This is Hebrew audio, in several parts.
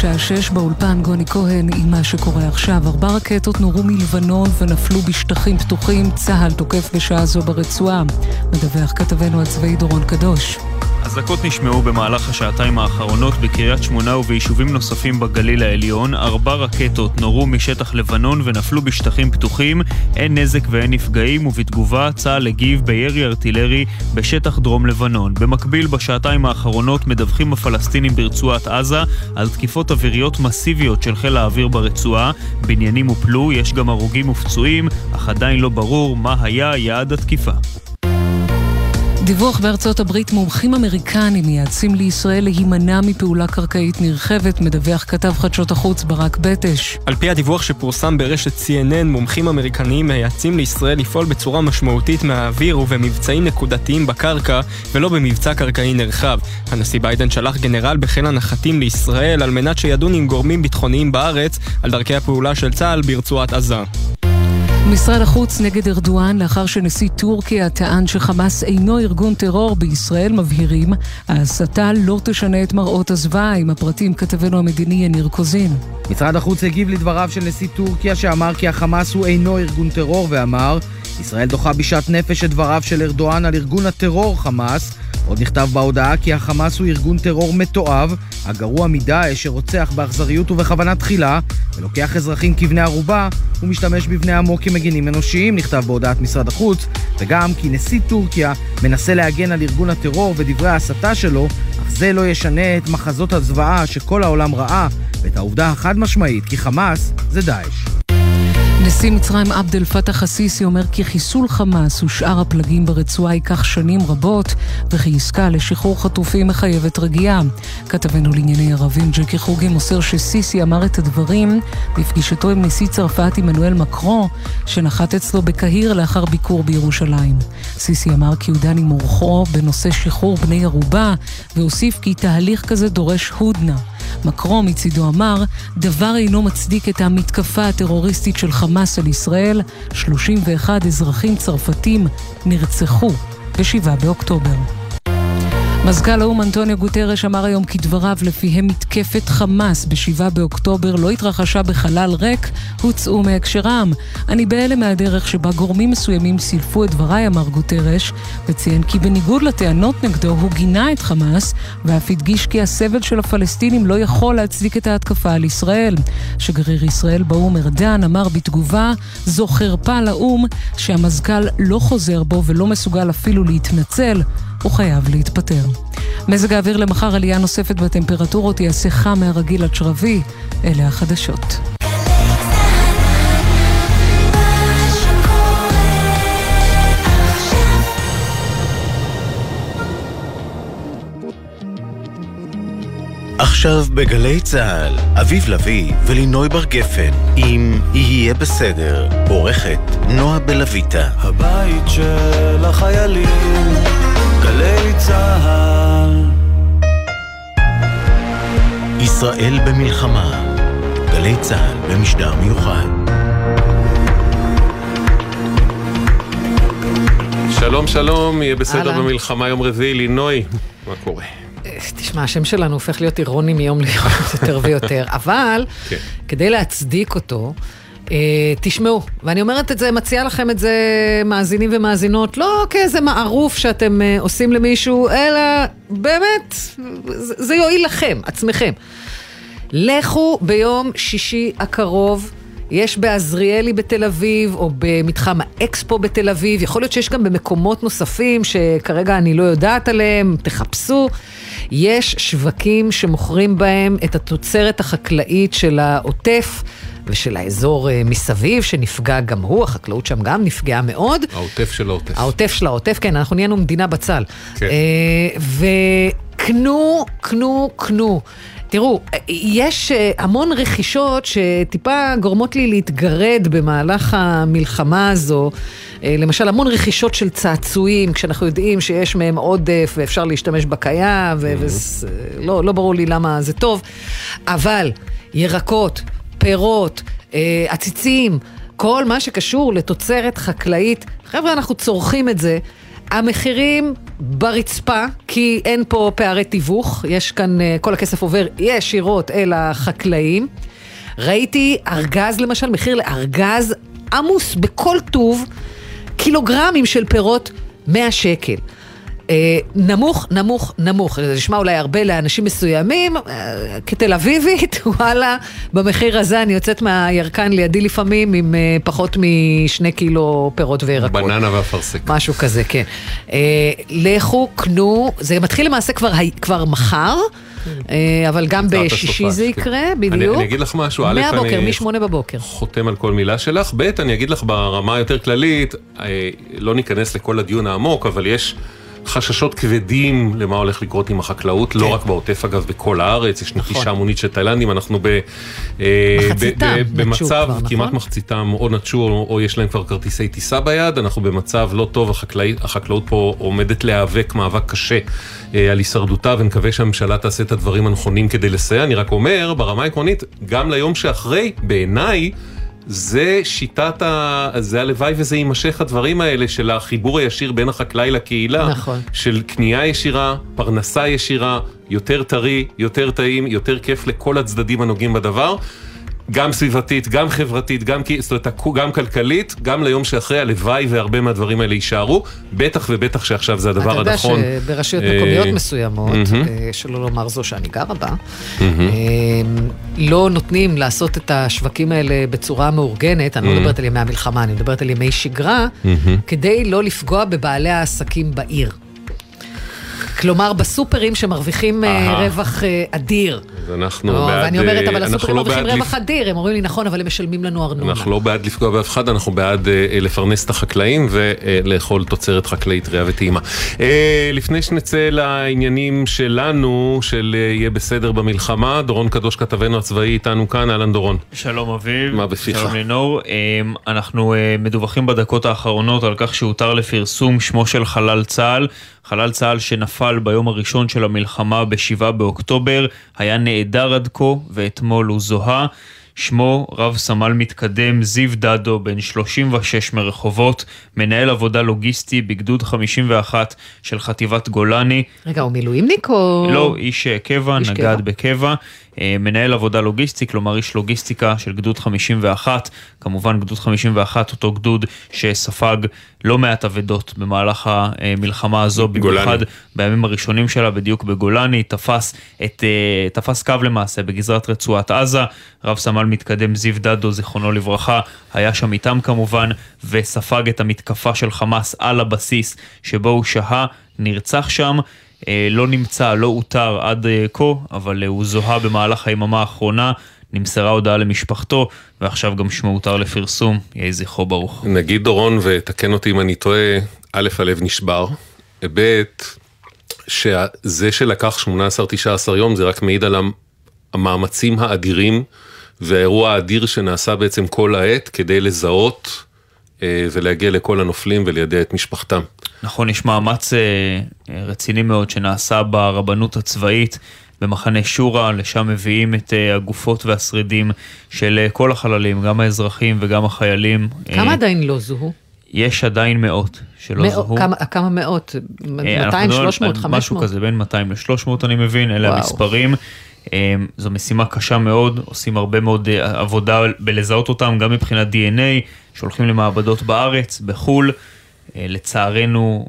השעה שש באולפן גוני כהן עם מה שקורה עכשיו. ארבע רקטות נורו מלבנון ונפלו בשטחים פתוחים. צה"ל תוקף בשעה זו ברצועה. מדווח כתבנו הצבאי דורון קדוש. אזעקות נשמעו במהלך השעתיים האחרונות בקריית שמונה וביישובים נוספים בגליל העליון. ארבע רקטות נורו משטח לבנון ונפלו בשטחים פתוחים. אין נזק ואין נפגעים, ובתגובה צה"ל הגיב בירי ארטילרי בשטח דרום לבנון. במקביל, בשעתיים האחרונות מדווחים הפלסטינים ברצועת עזה על תקיפות אוויריות מסיביות של חיל האוויר ברצועה. בניינים הופלו, יש גם הרוגים ופצועים, אך עדיין לא ברור מה היה יעד התקיפה. דיווח בארצות הברית, מומחים אמריקנים מייעצים לישראל להימנע מפעולה קרקעית נרחבת, מדווח כתב חדשות החוץ ברק בטש. על פי הדיווח שפורסם ברשת CNN, מומחים אמריקניים מייעצים לישראל לפעול בצורה משמעותית מהאוויר ובמבצעים נקודתיים בקרקע, ולא במבצע קרקעי נרחב. הנשיא ביידן שלח גנרל בחיל הנחתים לישראל על מנת שידון עם גורמים ביטחוניים בארץ על דרכי הפעולה של צה"ל ברצועת עזה. משרד החוץ נגד ארדואן לאחר שנשיא טורקיה טען שחמאס אינו ארגון טרור בישראל מבהירים ההסתה לא תשנה את מראות הזוועה עם הפרטים כתבנו המדיני יניר קוזין. משרד החוץ הגיב לדבריו של נשיא טורקיה שאמר כי החמאס הוא אינו ארגון טרור ואמר ישראל דוחה בשאט נפש את דבריו של ארדואן על ארגון הטרור חמאס עוד נכתב בהודעה כי החמאס הוא ארגון טרור מתועב, הגרוע מדאעש שרוצח באכזריות ובכוונה תחילה, ולוקח אזרחים כבני ערובה, ומשתמש בבני עמו כמגינים אנושיים, נכתב בהודעת משרד החוץ, וגם כי נשיא טורקיה מנסה להגן על ארגון הטרור ודברי ההסתה שלו, אך זה לא ישנה את מחזות הזוועה שכל העולם ראה, ואת העובדה החד משמעית כי חמאס זה דאעש. נשיא מצרים עבד אל פתח א-סיסי אומר כי חיסול חמאס ושאר הפלגים ברצועה ייקח שנים רבות וכי עסקה לשחרור חטופים מחייבת רגיעה. כתבנו לענייני ערבים ג'קי חוגי מוסר שסיסי אמר את הדברים בפגישתו עם נשיא צרפת עמנואל מקרו שנחת אצלו בקהיר לאחר ביקור בירושלים. סיסי אמר כי הוא דן עם אורחו בנושא שחרור בני ערובה והוסיף כי תהליך כזה דורש הודנה. מקרו מצידו אמר, דבר אינו מצדיק את המתקפה הטרוריסטית של חמאס על ישראל, 31 אזרחים צרפתים נרצחו ב-7 באוקטובר. מזכ"ל האו"ם אנטוניו גוטרש אמר היום כי דבריו לפיהם מתקפת חמאס ב-7 באוקטובר לא התרחשה בחלל ריק, הוצאו מהקשרם. אני בהלם מהדרך שבה גורמים מסוימים סילפו את דבריי, אמר גוטרש, וציין כי בניגוד לטענות נגדו הוא גינה את חמאס, ואף הדגיש כי הסבל של הפלסטינים לא יכול להצדיק את ההתקפה על ישראל. שגריר ישראל באו"ם ארדן אמר בתגובה, זו חרפה לאו"ם שהמזכ"ל לא חוזר בו ולא מסוגל אפילו להתנצל. הוא חייב להתפטר. מזג האוויר למחר עלייה נוספת בטמפרטורות יעשה חם מהרגיל עד שרבי. אלה החדשות. עכשיו בגלי צה"ל, אביב לביא ולינוי בר גפן, אם יהיה בסדר, עורכת נועה בלויטה. הבית של החיילים גלי צה"ל ישראל במלחמה, גלי צה"ל במשדר מיוחד. שלום שלום, יהיה בסדר במלחמה יום רביעי, לינוי, מה קורה? תשמע, השם שלנו הופך להיות אירוני מיום ליום יותר ויותר, אבל כן. כדי להצדיק אותו, תשמעו, ואני אומרת את זה, מציעה לכם את זה מאזינים ומאזינות, לא כאיזה מערוף שאתם uh, עושים למישהו, אלא באמת, זה יועיל לכם, עצמכם. לכו ביום שישי הקרוב. יש בעזריאלי בתל אביב, או במתחם האקספו בתל אביב, יכול להיות שיש גם במקומות נוספים שכרגע אני לא יודעת עליהם, תחפשו. יש שווקים שמוכרים בהם את התוצרת החקלאית של העוטף. ושל האזור uh, מסביב, שנפגע גם הוא, החקלאות שם גם נפגעה מאוד. העוטף של העוטף. העוטף של העוטף, כן, אנחנו נהיינו מדינה בצל. כן. Uh, וקנו, קנו, קנו. תראו, יש המון רכישות שטיפה גורמות לי להתגרד במהלך המלחמה הזו. למשל, המון רכישות של צעצועים, כשאנחנו יודעים שיש מהם עודף ואפשר להשתמש בקיים, ולא לא ברור לי למה זה טוב. אבל ירקות, פירות, עציצים, כל מה שקשור לתוצרת חקלאית, חבר'ה, אנחנו צורכים את זה. המחירים ברצפה, כי אין פה פערי תיווך, יש כאן, כל הכסף עובר ישירות אל החקלאים. ראיתי ארגז למשל, מחיר לארגז עמוס בכל טוב, קילוגרמים של פירות, 100 שקל. אה, נמוך, נמוך, נמוך. זה נשמע אולי הרבה לאנשים מסוימים, אה, כתל אביבית, וואלה, במחיר הזה אני יוצאת מהירקן לידי לפעמים עם אה, פחות משני קילו פירות וירקות. בננה ואפרסק. משהו כזה, כן. לכו, קנו, זה מתחיל למעשה כבר, כבר מחר. אבל גם בשישי זה כן. יקרה, בדיוק. אני אגיד לך משהו, א', מהבוקר, משמונה בבוקר. חותם על כל מילה שלך, ב', אני אגיד לך ברמה היותר כללית, לא ניכנס לכל הדיון העמוק, אבל יש... חששות כבדים למה הולך לקרות עם החקלאות, לא כן. לא רק בעוטף אגב, בכל הארץ, יש נטישה נכון. המונית של תאילנדים, אנחנו ב, אה, מחציתם, ב, ב, במצב, כבר, כמעט נכון? מחציתם או נטשו או, או יש להם כבר כרטיסי טיסה ביד, אנחנו במצב לא טוב, החקלאי, החקלאות פה עומדת להיאבק מאבק קשה אה, על הישרדותה, ונקווה שהממשלה תעשה את הדברים הנכונים כדי לסייע. אני רק אומר, ברמה העקרונית, גם ליום שאחרי, בעיניי, זה שיטת ה... זה הלוואי וזה יימשך הדברים האלה של החיבור הישיר בין החקלאי לקהילה. נכון. של קנייה ישירה, פרנסה ישירה, יותר טרי, יותר טעים, יותר כיף לכל הצדדים הנוגעים בדבר. גם סביבתית, גם חברתית, גם, זאת אומרת, גם כלכלית, גם ליום שאחרי, הלוואי והרבה מהדברים האלה יישארו, בטח ובטח שעכשיו זה הדבר הנכון. אתה יודע שברשויות מקומיות אה, מסוימות, אה, שלא לומר זו שאני גרה בה, אה, לא נותנים לעשות את השווקים האלה בצורה מאורגנת, אני לא מדברת על ימי המלחמה, אני מדברת על ימי שגרה, כדי לא לפגוע בבעלי העסקים בעיר. כלומר, בסופרים שמרוויחים אה, רווח אה, אדיר. אז אנחנו לא, בעד... ואני אומרת, אבל הסופרים לא מרוויחים רווח אדיר, הם אומרים לי, נכון, אבל הם משלמים לנו ארנונה. אנחנו לא בעד לפגוע באף אחד, אנחנו בעד אה, לפרנס את החקלאים ולאכול תוצרת חקלאית טריה וטעימה. לפני שנצא לעניינים שלנו, של יהיה בסדר במלחמה, דורון קדוש כתבנו הצבאי איתנו כאן, אהלן דורון. שלום אביב. מה בפיך? שלום לינור. אנחנו מדווחים בדקות האחרונות על כך שהותר לפרסום שמו של חלל צה"ל. חלל צה"ל שנפל ביום הראשון של המלחמה ב-7 באוקטובר, היה נעדר עד כה ואתמול הוא זוהה. שמו רב סמל מתקדם זיו דדו, בן 36 מרחובות, מנהל עבודה לוגיסטי בגדוד 51 של חטיבת גולני. רגע, הוא מילואימניק או... לא, איש קבע, איש נגד קבע. בקבע. אה, מנהל עבודה לוגיסטי, כלומר איש לוגיסטיקה של גדוד 51, כמובן גדוד 51, אותו גדוד שספג לא מעט אבדות במהלך המלחמה הזו, במיוחד בימים הראשונים שלה, בדיוק בגולני, תפס, את, אה, תפס קו למעשה בגזרת רצועת עזה, רב סמל מתקדם זיו דדו, זיכרונו לברכה, היה שם איתם כמובן, וספג את המתקפה של חמאס על הבסיס שבו הוא שהה, נרצח שם. אה, לא נמצא, לא אותר עד אה, כה, אבל אה, הוא זוהה במהלך היממה האחרונה. נמסרה הודעה למשפחתו, ועכשיו גם שמו הותר לפרסום, יהי זכרו ברוך. נגיד דורון, ותקן אותי אם אני טועה, א', הלב נשבר, ב', שזה שלקח 18-19 יום זה רק מעיד על המאמצים האדירים והאירוע האדיר שנעשה בעצם כל העת כדי לזהות ולהגיע לכל הנופלים ולידע את משפחתם. נכון, יש מאמץ אה, אה, רציני מאוד שנעשה ברבנות הצבאית. במחנה שורה, לשם מביאים את הגופות והשרידים של כל החללים, גם האזרחים וגם החיילים. כמה עדיין לא זוהו? יש עדיין מאות שלא מא... זוהו. כמה, כמה מאות? 200, 300, 500? משהו כזה, בין 200 ל-300 אני מבין, אלה וואו. המספרים. Um, זו משימה קשה מאוד, עושים הרבה מאוד עבודה בלזהות אותם, גם מבחינת DNA, שהולכים למעבדות בארץ, בחו"ל. אה, לצערנו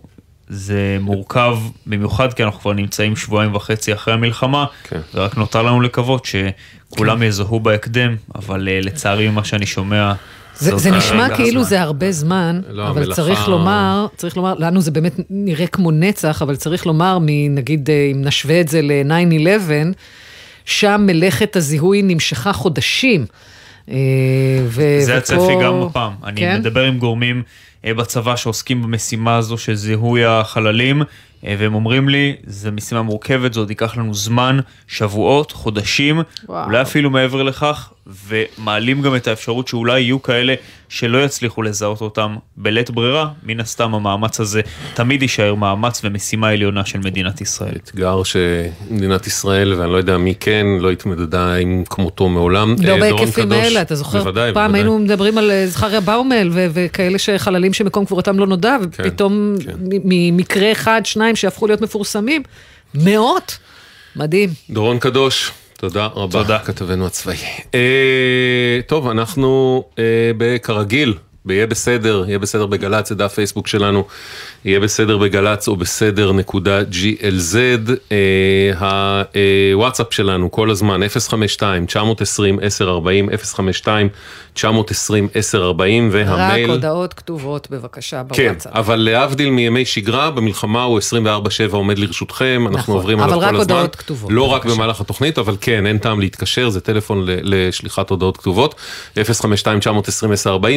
זה מורכב במיוחד כי אנחנו כבר נמצאים שבועיים וחצי אחרי המלחמה, כן. ורק נותר לנו לקוות שכולם כן. יזוהו בהקדם, אבל אה, לצערי ממה שאני שומע... זה, זה נשמע כאילו הזמן. זה הרבה זמן, לא, אבל המלאכה... צריך לומר, צריך לומר, לנו זה באמת נראה כמו נצח, אבל צריך לומר, נגיד, אה, אם נשווה את זה ל-9-11, שם מלאכת הזיהוי נמשכה חודשים. זה ופה... הצפי גם הפעם. אני כן? מדבר עם גורמים... אה, בצבא שעוסקים במשימה הזו של זיהוי החללים. אה, והם אומרים לי, זו משימה מורכבת, זה עוד ייקח לנו זמן, שבועות, חודשים, וואו. אולי אפילו מעבר לכך, ומעלים גם את האפשרות שאולי יהיו כאלה שלא יצליחו לזהות אותם בלית ברירה, מן הסתם המאמץ הזה תמיד יישאר מאמץ ומשימה עליונה של מדינת ישראל. אתגר שמדינת ישראל, ואני לא יודע מי כן, לא התמודדה עם כמותו מעולם. לא אה, בהיקפים האלה, אתה זוכר? בוודאי, פעם בוודאי. היינו מדברים על אה, זכריה באומל וכאלה שחללים שמקום קבורתם לא נודע, כן, ופתאום כן. ממקרה אחד, שניים שהפכו להיות מפורסמים, מאות. מדהים. דורון קדוש. תודה רבה, תודה. כתבנו הצבאי. אה, טוב, אנחנו אה, כרגיל, ב"יהיה בסדר", "יהיה בסדר" בגל"צ, זה דף פייסבוק שלנו, יהיה בסדר בגל"צ או בסדר נקודה glz, אה, הוואטסאפ שלנו כל הזמן 052-920-1040, 052-920-1040 והמייל... רק הודעות כתובות בבקשה בוואטסאפ. כן, אבל להבדיל מימי שגרה, במלחמה הוא 24/7 עומד לרשותכם, אנחנו נכון, עוברים עליו כל הזמן. אבל רק הודעות כתובות. לא רק במהלך התוכנית, אבל כן, אין טעם להתקשר, זה טלפון לשליחת הודעות כתובות, 052-920-1040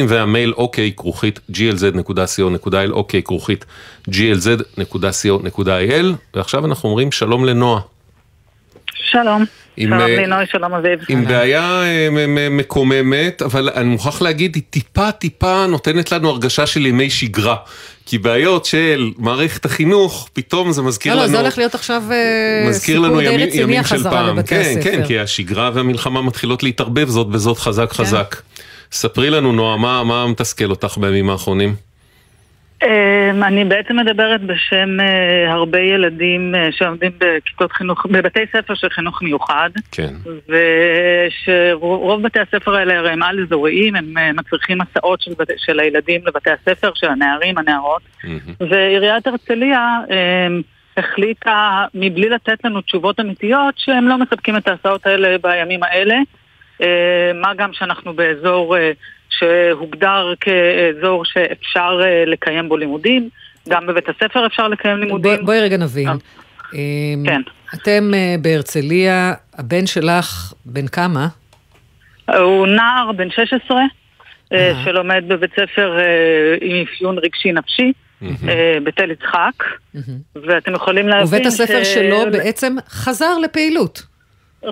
והמייל אוקיי כרוכית glz.co.il, אוקיי כרוכית glz.co.il, ועכשיו אנחנו אומרים שלום לנועה. שלום. עם, שלום אה, לינוי, שלום אביב. עם בעיה אה, מקוממת, אבל אני מוכרח להגיד, היא טיפה טיפה נותנת לנו הרגשה של ימי שגרה. כי בעיות של מערכת החינוך, פתאום זה מזכיר לא, לנו... לא, זה הולך להיות עכשיו אה, סיפור די רציני החזרה לבתי כן, הספר. כן, כי השגרה והמלחמה מתחילות להתערבב זאת בזאת חזק כן. חזק. ספרי לנו, נועה, מה, מה מתסכל אותך בימים האחרונים? אמ, אני בעצם מדברת בשם אה, הרבה ילדים אה, שעומדים בכיתות חינוך, בבתי ספר של חינוך מיוחד. כן. ושרוב בתי הספר האלה הרי הם על-אזוריים, הם אה, מצריכים הסעות של, של הילדים לבתי הספר, של הנערים, הנערות. Mm-hmm. ועיריית הרצליה אמ, החליטה, מבלי לתת לנו תשובות אמיתיות, שהם לא מספקים את ההסעות האלה בימים האלה. מה גם שאנחנו באזור שהוגדר כאזור שאפשר אה, לקיים בו לימודים, גם בבית הספר אפשר לקיים לימודים. בוא, בואי רגע נבין. אה, אמ, כן. אתם אה, בהרצליה, הבן שלך בן כמה? הוא נער בן 16, שלומד בבית ספר עם אפיון רגשי נפשי. בתל יצחק, ואתם יכולים להבין ש... ובית הספר שלו בעצם חזר לפעילות.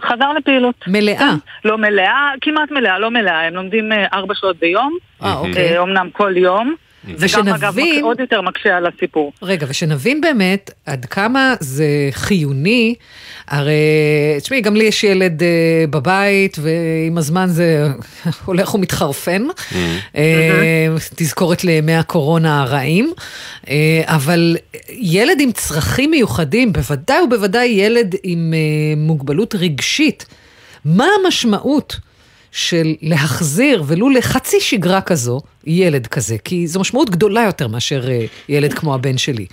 חזר לפעילות. מלאה? כן. לא מלאה, כמעט מלאה, לא מלאה. הם לומדים אה, ארבע שעות ביום. אה, אוקיי. אומנם כל יום. ושנבין... וגם אגב עוד יותר מקשה על הסיפור. רגע, ושנבין באמת עד כמה זה חיוני, הרי, תשמעי, גם לי יש ילד uh, בבית, ועם הזמן זה הולך ומתחרפן. Mm-hmm. Uh, תזכורת לימי הקורונה הרעים. Uh, אבל ילד עם צרכים מיוחדים, בוודאי ובוודאי ילד עם uh, מוגבלות רגשית, מה המשמעות? של להחזיר ולו לחצי שגרה כזו, ילד כזה, כי זו משמעות גדולה יותר מאשר אה, ילד כמו הבן שלי.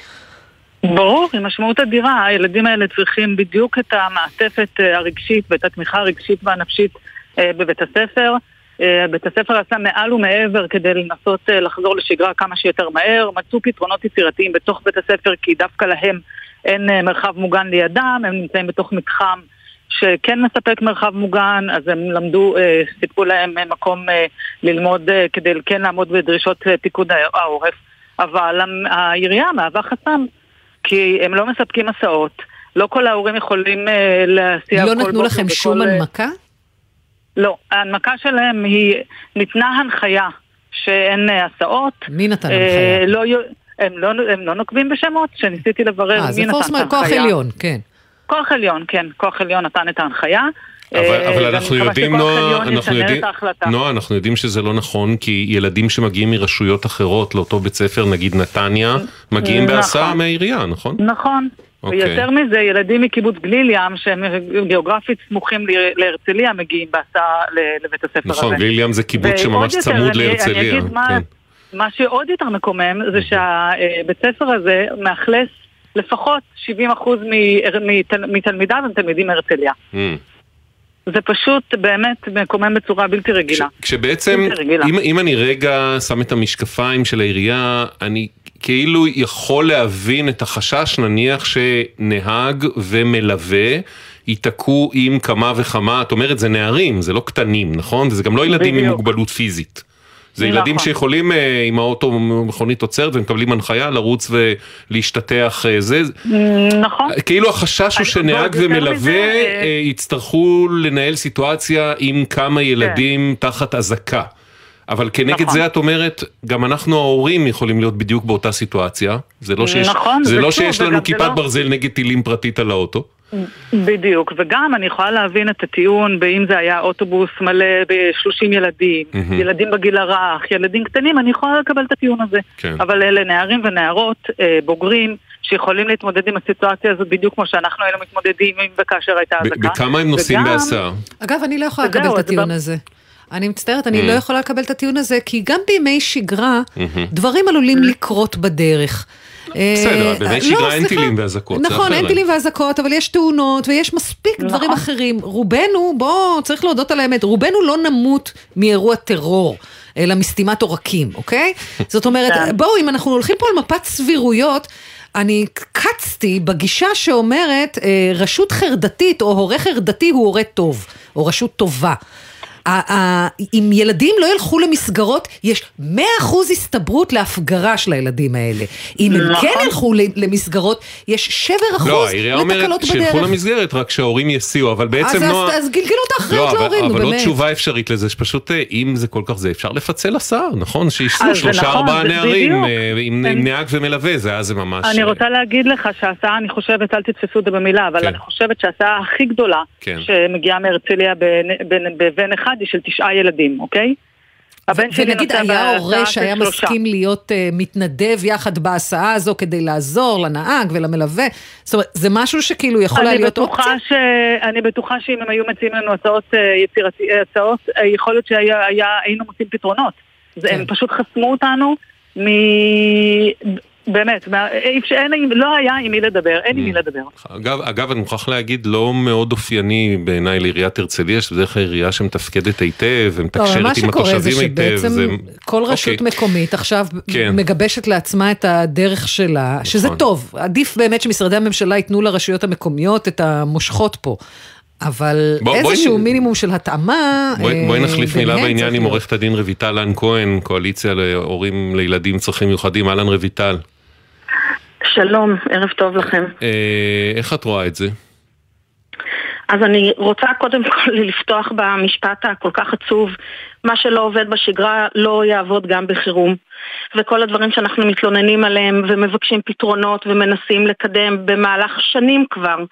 ברור, היא משמעות אדירה. הילדים האלה צריכים בדיוק את המעטפת אה, הרגשית ואת התמיכה הרגשית והנפשית אה, בבית הספר. בית הספר עשה מעל ומעבר כדי לנסות לחזור לשגרה כמה שיותר מהר. מצאו פתרונות יצירתיים בתוך בית הספר כי דווקא להם אין מרחב מוגן לידם, הם נמצאים בתוך מתחם שכן מספק מרחב מוגן, אז הם למדו, אה, סיפקו להם אה, מקום אה, ללמוד כדי כן לעמוד בדרישות פיקוד העורף, אבל העירייה מהווה חסם, כי הם לא מספקים הסעות, לא כל ההורים יכולים להסיע לא נתנו לכם שום הנמקה? לא, ההנמקה שלהם היא, ניתנה הנחיה שאין הסעות. מי נתן הנחיה? לא, הם, לא, הם לא נוקבים בשמות, שניסיתי לברר מי נתן את ההנחיה. אה, זה פורס כוח עליון, כן. כוח עליון, כן, כוח עליון נתן את ההנחיה. אבל, אה, אבל אנחנו יודעים, נועה, אנחנו יודעים, נועה, אנחנו יודעים שזה לא נכון, כי ילדים שמגיעים מרשויות אחרות לאותו בית ספר, נגיד נתניה, מגיעים נכון. בהסעה מהעירייה, נכון? נכון. Okay. אוקיי. ויותר מזה, ילדים מקיבוץ גליל ים, שהם גיאוגרפית סמוכים להרצליה, מגיעים בהסעה לבית הספר נכון, הזה. נכון, גליל ים זה קיבוץ שממש יותר, צמוד להרצליה. אני אגיד כן. מה, מה שעוד יותר מקומם, זה שהבית ספר הזה מאכלס לפחות 70% מתלמידיו הם תלמידים מהרצליה. Mm. זה פשוט באמת מקומם בצורה בלתי רגילה. כש, כשבעצם, רגילה. אם, אם אני רגע שם את המשקפיים של העירייה, אני כאילו יכול להבין את החשש, נניח שנהג ומלווה ייתקעו עם כמה וכמה, את אומרת זה נערים, זה לא קטנים, נכון? וזה גם לא ילדים בדיוק. עם מוגבלות פיזית. זה נכון. ילדים שיכולים אה, עם האוטו מכונית עוצרת ומקבלים הנחיה לרוץ ולהשתטח אה, זה. נכון. כאילו החשש הוא שנהג ומלווה מזה, אה, אה, יצטרכו לנהל סיטואציה עם כמה ילדים תחת אזעקה. אבל כנגד כן. נכון. זה את אומרת, גם אנחנו ההורים יכולים להיות בדיוק באותה סיטואציה. זה לא שיש, נכון, זה לא ושוב, שיש לנו זה כיפת לא- ברזל נגד טילים פרטית על האוטו. בדיוק, וגם אני יכולה להבין את הטיעון באם זה היה אוטובוס מלא ב-30 ילדים, מהמם. ילדים בגיל הרך, ילדים קטנים, אני יכולה לקבל את הטיעון הזה. כן. אבל אלה נערים ונערות אה, בוגרים שיכולים להתמודד עם הסיטואציה הזאת בדיוק כמו שאנחנו היינו מתמודדים עם וכאשר הייתה אזעקה. בכמה הם נוסעים וגם- בהסעה? אגב, אני לא יכולה לקבל את הטיעון הזה. אני מצטערת, אני Mm. לא יכולה לקבל את הטיעון הזה, כי גם בימי שגרה, מהמם. דברים עלולים לקרות בדרך. בסדר, אה, בימי לא, שגרה אין. טילים ואזעקות, נכון. אין טילים ואזעקות, אבל יש תאונות ויש מספיק נכון. דברים אחרים. רובנו, בוא, צריך להודות על האמת, רובנו לא נמות מאירוע טרור. אלא מסתימת עורקים, אוקיי? זאת אומרת, כן. בואו, אם אנחנו הולכים פה על מפת סבירויות, אני קצתי בגישה שאומרת, אה, רשות חרדתית או הורה חרדתי הוא הורה טוב, או רשות טובה. אם ילדים לא ילכו למסגרות, יש 100% הסתברות להפגרה של הילדים האלה. אם הם נכון. כן ילכו למסגרות, יש 7% לא, העירייה אומרת לתקלות שילכו בדרך. למסגרת, רק שההורים יסיעו, אבל בעצם נועה... אז, אז גלגלו את האחריות לא, להורים, נו אבל עוד באמת. תשובה אפשרית לזה, שפשוט אה, אם זה כל כך זה, אפשר לפצל הסעה, נכון? שייסעו אז זה שלושה נכון, ארבעה נערים. אה, עם עם נהג ומלווה, זה היה זה ממש... אני אה, רוצה להגיד לך שההסעה, אני חושבת, אל תתפסו את זה במילה, אבל כן. אני חושבת שההסעה הכי גדולה כן. שמגיעה מהרצליה בבן אחד היא של תשעה ילדים, אוקיי? הבן שלי ונגיד היה הורה שהיה. מסכים להיות uh, מתנדב יחד בהסעה הזו כדי לעזור לנהג ולמלווה, זאת אומרת, זה משהו שכאילו יכולה אני להיות אופציה? ש... אני בטוחה שאם הם היו מציעים לנו הצעות אה, יצירתי... אה, הצעות, אה, יכול להיות שהיינו מוצאים פתרונות. כן. הם פשוט חסמו אותנו מ... באמת, מה... אי אפשר- אין, עם- לא היה עם מי לדבר, אין עם מי לדבר. אגב, אגב, אני מוכרח להגיד, לא מאוד אופייני בעיניי לעיריית הרצליה, שזה בדרך כלל עירייה שמתפקדת היטב, לא, ומתקשרת אבל מה עם שקורה זה התושבים היטב. שבעצם זה- כל רשות אוקיי. מקומית עכשיו כן. מגבשת לעצמה את הדרך שלה, שזה נכון. טוב, עדיף באמת שמשרדי הממשלה ייתנו לרשויות המקומיות את המושכות פה. אבל בוא- בואי איזשהו נ- מינימום של התאמה, בואי, אה, בואי נחליף מילה בעניין עם. עורכת הדין רויטל לן כהן, קואליציה להורים לילדים עם צרכים מיוחדים. אהלן רויטל. שלום, ערב טוב לכם. אה, איך את רואה את זה? אז אני רוצה קודם כל לפתוח במשפט הכל כך עצוב, מה שלא עובד בשגרה לא יעבוד גם בחירום. וכל הדברים שאנחנו מתלוננים עליהם ומבקשים פתרונות ומנסים לקדם במהלך שנים כבר.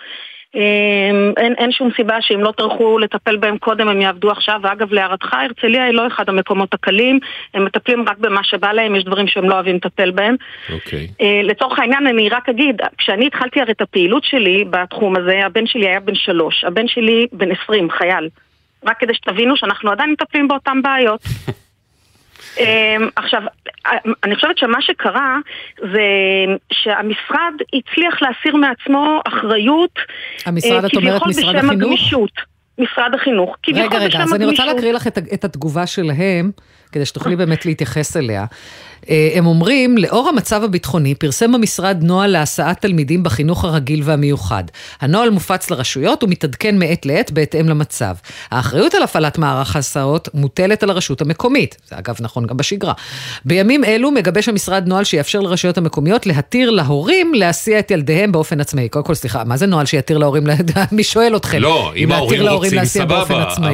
אמ, אין, אין שום סיבה שאם לא טרחו לטפל בהם קודם הם יעבדו עכשיו, ואגב להערתך הרצליה היא לא אחד המקומות הקלים, הם מטפלים רק במה שבא להם, יש דברים שהם לא אוהבים לטפל בהם. אוקיי. אה, לצורך העניין אני רק אגיד, כשאני התחלתי הרי את הפעילות שלי בתחום הזה, הבן שלי היה בן שלוש, הבן שלי בן עשרים, חייל. רק כדי שתבינו שאנחנו עדיין מטפלים באותן בעיות. אה, עכשיו, אני חושבת שמה שקרה זה שהמשרד הצליח להסיר מעצמו אחריות המשרד, את אה, אומרת כביכול משרד החינוך? הגמישות. משרד החינוך, רגע, רגע, אז אני רוצה. להקריא לך את, את התגובה שלהם, כדי שתוכלי באמת להתייחס אליה. אה, הם אומרים, לאור המצב הביטחוני, פרסם המשרד נוהל להסעת תלמידים בחינוך הרגיל והמיוחד. הנוהל מופץ לרשויות ומתעדכן מעת לעת בהתאם למצב. האחריות על הפעלת מערך ההסעות מוטלת על הרשות המקומית. זה אגב נכון גם בשגרה. בימים אלו מגבש המשרד נוהל שיאפשר לרשויות המקומיות להתיר להורים להסיע את ילדיהם באופן עצמאי. קודם כל, סליחה, מה זה נוהל שיתיר להורים, לה- מי שואל אתכם? לא, אם ההורים רוצים, סבבה.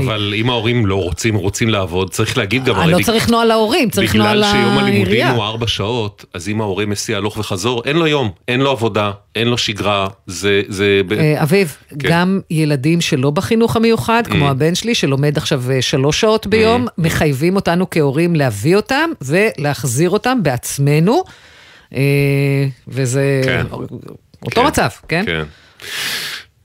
אבל אם ההורים לא רוצים, רוצים לעבוד, צריך להגיד גם... הרי לא בג- צריך נוהל להורים, צריך נוהל בגלל לעירייה. הוא ארבע שעות, אז אם ההורה מסיע הלוך וחזור, אין לו יום, אין לו עבודה, אין לו שגרה, זה... זה אה, אביב, כן. גם ילדים שלא בחינוך המיוחד, כמו Mm. הבן שלי שלומד עכשיו אה, שלוש שעות ביום, מחייבים אותנו כהורים להביא אותם ולהחזיר אותם בעצמנו, אה, וזה כן. אותו כן. מצב, כן? כן.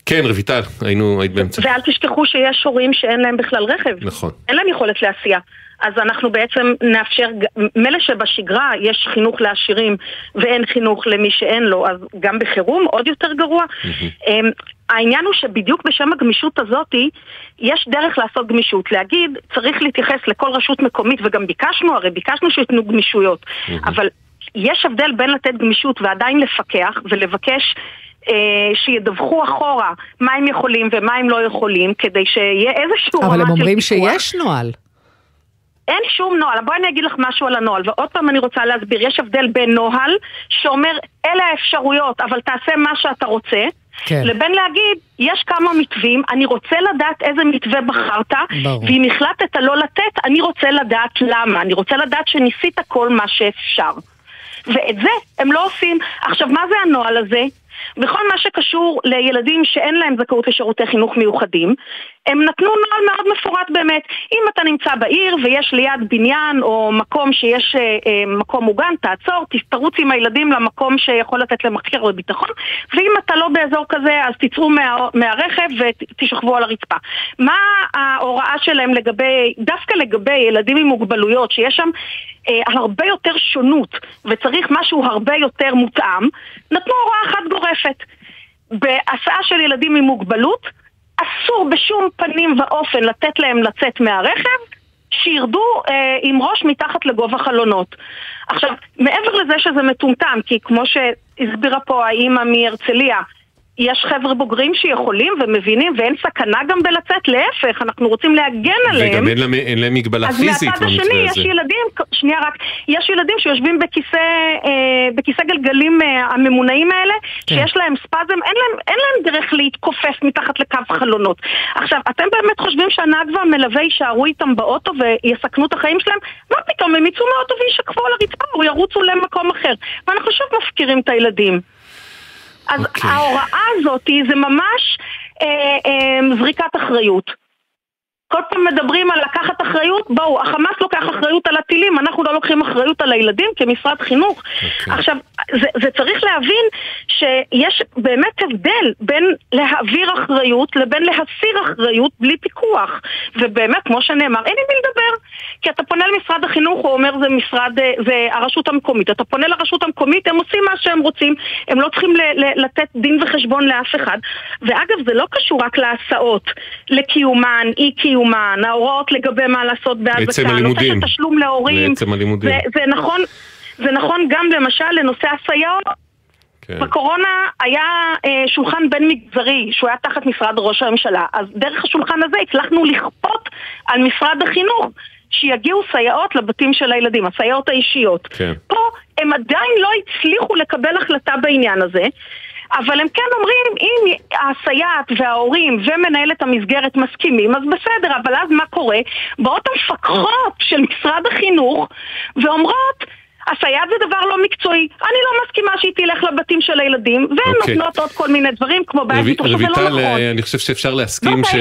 כן, רויטל, היינו, היית באמצע. ואל תשכחו שיש הורים שאין להם בכלל רכב. נכון. אין להם יכולת להסיע. אז אנחנו בעצם נאפשר, מילא שבשגרה יש חינוך לעשירים ואין חינוך למי שאין לו, אז גם בחירום עוד יותר גרוע. אמ, העניין הוא שבדיוק בשם הגמישות הזאתי, יש דרך לעשות גמישות. להגיד, צריך להתייחס לכל רשות מקומית, וגם ביקשנו, הרי ביקשנו שייתנו גמישויות. אבל יש הבדל בין לתת גמישות ועדיין לפקח ולבקש אה, שידווחו אחורה מה הם יכולים ומה הם לא יכולים, כדי שיהיה איזשהו אבל רמה הם של אומרים פיקוח. שיש נוהל. אין שום נוהל. בואי אני אגיד לך משהו על הנוהל, ועוד פעם אני רוצה להסביר. יש הבדל בין נוהל שאומר, אלה האפשרויות, אבל תעשה מה שאתה רוצה. כן. לבין להגיד, יש כמה מתווים, אני רוצה לדעת איזה מתווה בחרת, ברור. ואם החלטת לא לתת, אני רוצה לדעת למה. אני רוצה לדעת שניסית כל מה שאפשר. ואת זה הם לא עושים. עכשיו, מה זה הנוהל הזה? בכל מה שקשור לילדים שאין להם זכאות לשירותי חינוך מיוחדים, הם נתנו נוהל מאוד מפורט באמת. אם אתה נמצא בעיר ויש ליד בניין או מקום שיש אה, אה, מקום מוגן, תעצור, תרוץ עם הילדים למקום שיכול לתת להם מחקר וביטחון, ואם אתה לא באזור כזה, אז תצאו מה, מהרכב ותשכבו על הרצפה. מה ההוראה שלהם לגבי, דווקא לגבי ילדים עם מוגבלויות, שיש שם אה, הרבה יותר שונות וצריך משהו הרבה יותר מותאם, נתנו הוראה אחת גורפת. בהסעה של ילדים עם מוגבלות, אסור בשום פנים ואופן לתת להם לצאת מהרכב, שירדו אה, עם ראש מתחת לגובה חלונות. עכשיו, מעבר לזה שזה מטומטם, כי כמו שהסבירה פה האימא מהרצליה, יש חבר'ה בוגרים שיכולים ומבינים ואין סכנה גם בלצאת, להפך, אנחנו רוצים להגן עליהם. וגם אין להם, אין להם מגבלה פיזית במתווה הזה. אז מהצד השני יש ילדים, שנייה רק, יש ילדים שיושבים בכיסא, אה, בכיסא גלגלים אה, הממונעים האלה, כן. שיש להם ספזם, אין להם, אין להם דרך להתכופף מתחת לקו חלונות. עכשיו, אתם באמת חושבים שהנהג והמלווה יישארו איתם באוטו ויסכנו את החיים שלהם? מה פתאום, הם יצאו מהאוטו וישקפו על הרצפה או ירוצו למקום אחר. ואנחנו שוב מפקירים את הילדים. אז okay. אוקיי. ההוראה הזאת זה ממש אה, אה, זריקת אחריות. כל פעם מדברים על לקחת אחריות, בואו, החמאס לוקח אחריות על הטילים, אנחנו לא לוקחים אחריות על הילדים כמשרד חינוך. Okay. אוקיי. עכשיו, זה, זה צריך להבין שיש באמת הבדל בין להעביר אחריות לבין להסיר אחריות בלי פיקוח. ובאמת, כמו שנאמר, אין עם מי לדבר. כי אתה פונה למשרד החינוך, הוא אומר זה משרד, אה, זה הרשות המקומית. אתה פונה לרשות המקומית, הם עושים מה שהם רוצים, הם לא צריכים ל- ל- לתת דין וחשבון לאף אחד. ואגב, זה לא קשור רק להסעות, לקיומן, אי קיומן, ההוראות לגבי מה לעשות בהזקה, נושא של תשלום להורים. לעצם הלימודים. זה, זה נכון. זה נכון גם למשל לנושא הסייעות. כן. בקורונה היה אה, שולחן בין מגזרי שהוא היה תחת משרד ראש הממשלה אז דרך השולחן הזה הצלחנו לכפות על משרד החינוך שיגיעו סייעות לבתים של הילדים, הסייעות האישיות. כן. פה הם עדיין לא הצליחו לקבל החלטה בעניין הזה. אבל הם כן אומרים, אם הסייעת וההורים ומנהלת המסגרת מסכימים, אז בסדר, אבל אז מה קורה? באות המפקחות של משרד החינוך ואומרות, הסייעת זה דבר לא מקצועי. אני לא מסכימה שהיא תלך לבתים של הילדים, והן okay. אוקיי. נותנות עוד כל מיני דברים, כמו בעיה רויטל, זה לא נכון. אני חושב שאפשר להסכים ש...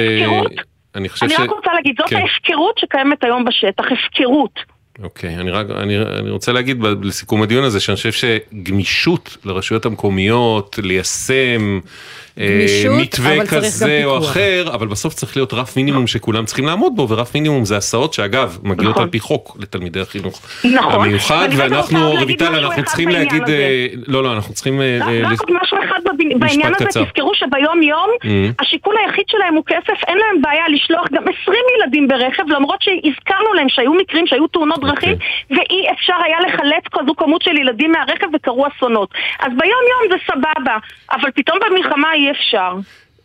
אני חושב אני ש... אני רק רוצה להגיד, זאת כן. ההפקרות שקיימת היום בשטח, הפקרות. אוקיי, okay, אני רק, אני, אני רוצה להגיד לסיכום הדיון הזה, שאני חושב שגמישות לרשויות המקומיות, ליישם גמישות, מתווה כזה או אחר, אבל בסוף צריך להיות רף מינימום שכולם צריכים לעמוד בו, ורף מינימום זה הסעות שאגב, מגיעות נכון. על פי חוק לתלמידי החינוך נכון. המיוחד, ואנחנו, רויטל, אנחנו צריכים להגיד, אה, לא, לא, אנחנו צריכים... אה, רק משהו אחד בעניין הזה, תזכרו שביום יום, mm. השיקול היחיד שלהם הוא כסף, אין להם בעיה לשלוח גם 20 ילדים ברכב, למרות שהזכרנו להם שהיו מקרים שהיו תאונות אוקיי. דרכים, ואי אפשר היה לחלץ כזו כמות של ילדים מהרכב וקרו אסונות. אז ביום יום זה סבבה, אבל פתאום במלחמה אי אפשר.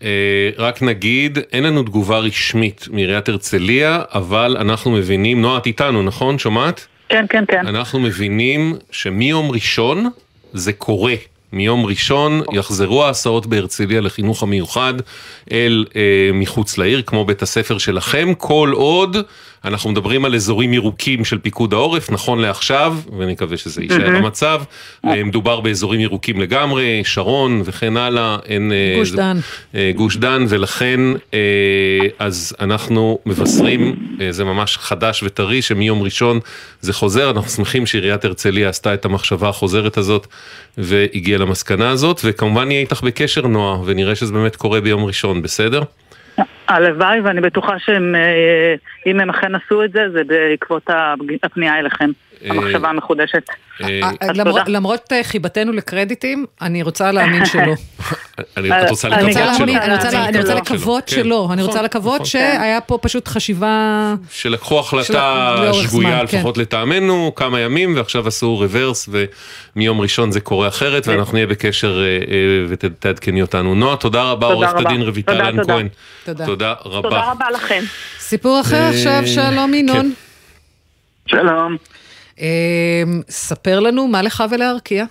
אה, רק נגיד, אין לנו תגובה רשמית מעיריית הרצליה, אבל אנחנו מבינים, נועה, את איתנו, נכון? שומעת? כן, כן, כן. אנחנו מבינים שמיום ראשון זה קורה. מיום ראשון יחזרו ההסעות בהרצליה לחינוך המיוחד אל אה, מחוץ לעיר, כמו בית הספר שלכם, כל עוד אנחנו מדברים על אזורים ירוקים של פיקוד העורף, נכון לעכשיו, ואני מקווה שזה יישאר mm-hmm. המצב, אה, מדובר באזורים ירוקים לגמרי, שרון וכן הלאה, אין... אה, גוש דן. אה, גוש דן, ולכן אז אנחנו מבשרים, זה ממש חדש וטרי, שמיום ראשון זה חוזר, אנחנו שמחים שעיריית הרצליה עשתה את המחשבה החוזרת הזאת והגיעה למסקנה הזאת, וכמובן נהיה איתך בקשר נועה, ונראה שזה באמת קורה ביום ראשון, בסדר? הלוואי, ואני בטוחה שאם אה, הם אכן עשו את זה, זה בעקבות הפנייה אליכם, המחשבה המחודשת. אה, למרות חיבתנו לקרדיטים, אני רוצה להאמין שלא. את רוצה לקוות שלא. אני רוצה לקוות כן. שלא, אני רוצה נכון, לקוות נכון. שהיה פה פשוט חשיבה... שלקחו החלטה שגויה כן. לפחות לטעמנו, כמה ימים, ועכשיו עשו רוורס, ומיום ראשון זה קורה אחרת, ואנחנו נהיה בקשר ותעדכני אותנו. נועה, תודה רבה, עורכת הדין רויטל לן כהן. תודה. תודה רבה. תודה רבה לכם. סיפור אחר עכשיו, שלום ינון. שלום. אמ, ספר לנו מה לך ולארקיע.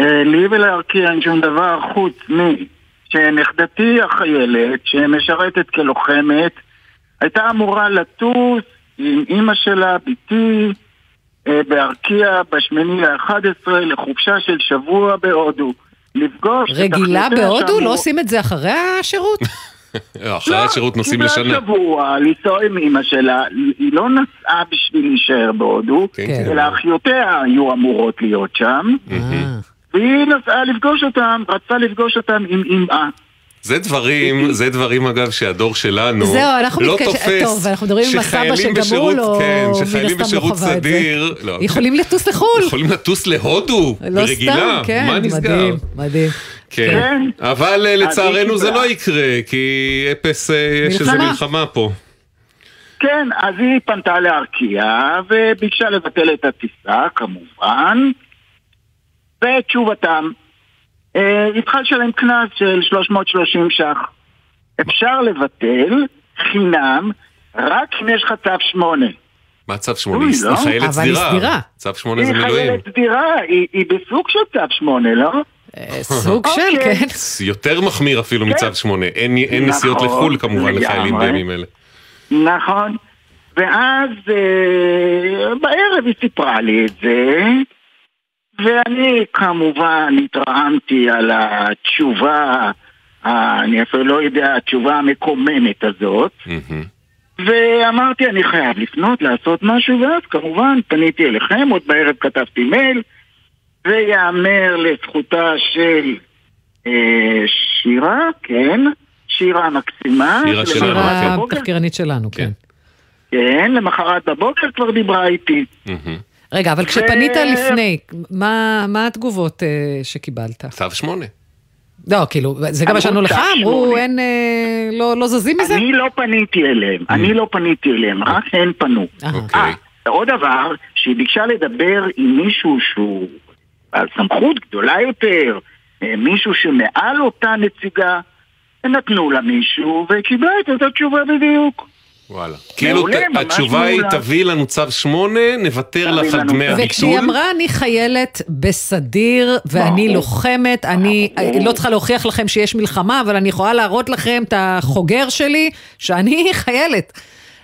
אה, לי ולארקיע אין שום דבר חוץ משנכדתי החיילת, שמשרתת כלוחמת, הייתה אמורה לטוס עם אימא שלה, בתי, אה, בארקיע בשמיני ל-11 לחופשה של שבוע בהודו. לפגוש רגילה בהודו? לא עושים את זה אחרי השירות? אחרי השירות נוסעים לשנה. קיבלה שבוע לנסוע עם אימא שלה, היא לא נסעה בשביל להישאר בהודו, כן. אלא אחיותיה היו אמורות להיות שם, אה. והיא נסעה לפגוש אותם, רצתה לפגוש אותם עם אמאה. זה דברים, זה דברים אגב שהדור שלנו זהו, אנחנו לא מתקשר- תופס. טוב, אנחנו מדברים עם הסבא שחיילים שגם הוא בשירות- לא- כן, שחיילים בשירות. סדיר, לא, יכולים לטוס לחו"ל. יכולים לטוס להודו, לא ברגילה, סתם, כן, מה נסגר? מדהים, מדהים. כן. כן. אבל אה, אז לצערנו היא זה. לא יקרה, כי אפס, אה, יש איזה מלחמה. פה. כן, אז היא פנתה לארקיע וביקשה לבטל את הטיסה, כמובן, ותשובתם, אה, היא צריכה לשלם קנס של 330 ש"ח. אפשר לבטל חינם רק אם יש לך צו 8. מה צו שמונה? אוי, היא לא? חיילת אבל היא סדירה. צו שמונה זה היא מילואים. חיילת סדירה, היא, היא בסוג של צו 8, לא? סוג של, אוקיי. כן. יותר מחמיר אפילו מצו שמונה. אין נסיעות נכון, לחו"ל כמובן לחיילים. בימים אלה. נכון. ואז אה, בערב היא סיפרה לי את זה, ואני כמובן התרעמתי על התשובה, אני אפילו לא יודע, התשובה המקוממת הזאת. ואמרתי אני חייב לפנות, לעשות משהו, ואז כמובן פניתי אליכם, עוד בערב כתבתי מייל, ויאמר לזכותה של אה, שירה, כן, שירה מקסימה, שירה שלנו, שלמחרת כן. בבוקר- התחקירנית שלנו, כן. כן, למחרת בבוקר כבר דיברה איתי. רגע, אבל כשפנית לפני, מה מה התגובות אה, שקיבלת? צו שמונה. לא, כאילו, זה גם מה שענו לך? אמרו. אין, אה, לא לא זזים מזה? אני לא פניתי אליהם, אני לא פניתי אליהם, רק הן פנו. אוקיי. אה, עוד דבר, שהיא ביקשה לדבר עם מישהו שהוא בעל סמכות גדולה יותר, אה, מישהו שמעל אותה נציגה, נתנו לה מישהו, וקיבלה את אותה תשובה בדיוק. וואלה. כאילו התשובה היא. תביאי לנו צו שמונה, נוותר תביאי לך על דמי צו. וכשהיא הביטול. אמרה, אני חיילת בסדיר, ואני. לוחמת, אני לא צריכה להוכיח לכם שיש מלחמה, אבל אני יכולה להראות לכם את החוגר שלי, שאני חיילת.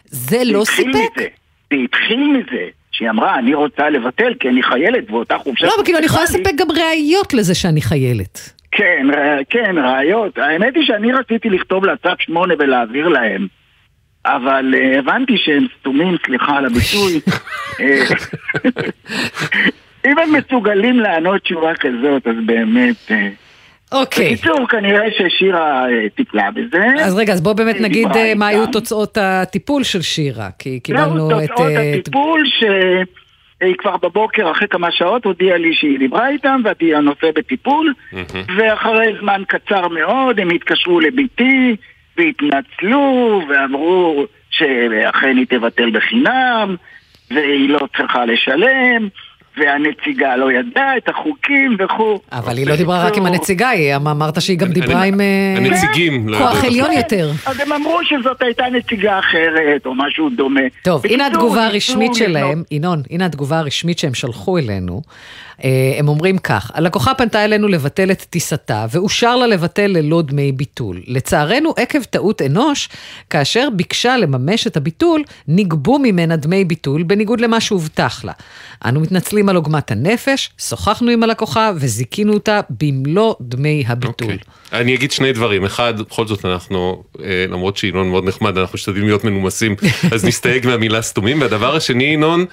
זה לא זה התחיל סיפק? מזה. זה התחיל מזה, שהיא אמרה, אני רוצה לבטל כי אני חיילת באותה חופשה. לא, אבל כאילו, אני יכולה שסיפרה לי." לספק גם ראיות לזה שאני חיילת. כן, כן, ראיות. האמת היא שאני רציתי לכתוב לה צו שמונה ולהעביר להם. אבל uh, הבנתי שהם סתומים, סליחה על הביטוי. אה, אם הם מסוגלים לענות תשובה כזאת, אז באמת... אוקיי. בקיצור, כנראה ששירה אה, טיפלה בזה. אז רגע, אז בוא באמת היא נגיד אה, מה איתם. היו תוצאות הטיפול של שירה, כי קיבלנו את... תוצאות אה, את- הטיפול שהיא כבר בבוקר, אחרי כמה שעות, הודיעה לי שהיא דיברה איתם והנושא בטיפול, ואחרי זמן קצר מאוד הם התקשרו לביתי והתנצלו ואמרו שאכן היא תבטל בחינם והיא לא צריכה לשלם והנציגה לא ידעה את החוקים וכו'. אבל היא לא דיברה רק עם הנציגה, היא אמ- אמרת שהיא גם דיברה עם אה, הנציגים. לא כוח. עליון יותר. אז הם אמרו שזאת הייתה נציגה אחרת או משהו דומה. טוב, הנה התגובה הרשמית לבנות- שלהם, ינון, הנה התגובה הרשמית שהם שלחו אלינו. אה, הם אומרים כך, הלקוחה פנתה אלינו לבטל את טיסתה, ואושר לה לבטל ללא דמי ביטול. לצערנו, עקב טעות אנוש, כאשר ביקשה לממש את הביטול, נגבו ממנה דמי ביטול, בניגוד למה שהובטח לה. אנו מתנצלים על עוגמת הנפש, שוחחנו עם הלקוחה וזיכינו אותה במלוא דמי הביטול. אוקיי. אני אגיד שני דברים. אחד, בכל זאת אנחנו, אה, למרות שינון מאוד נחמד, אנחנו משתדלים להיות מנומסים, אז נסתייג מהמילה סתומים. והדבר השני, ינון,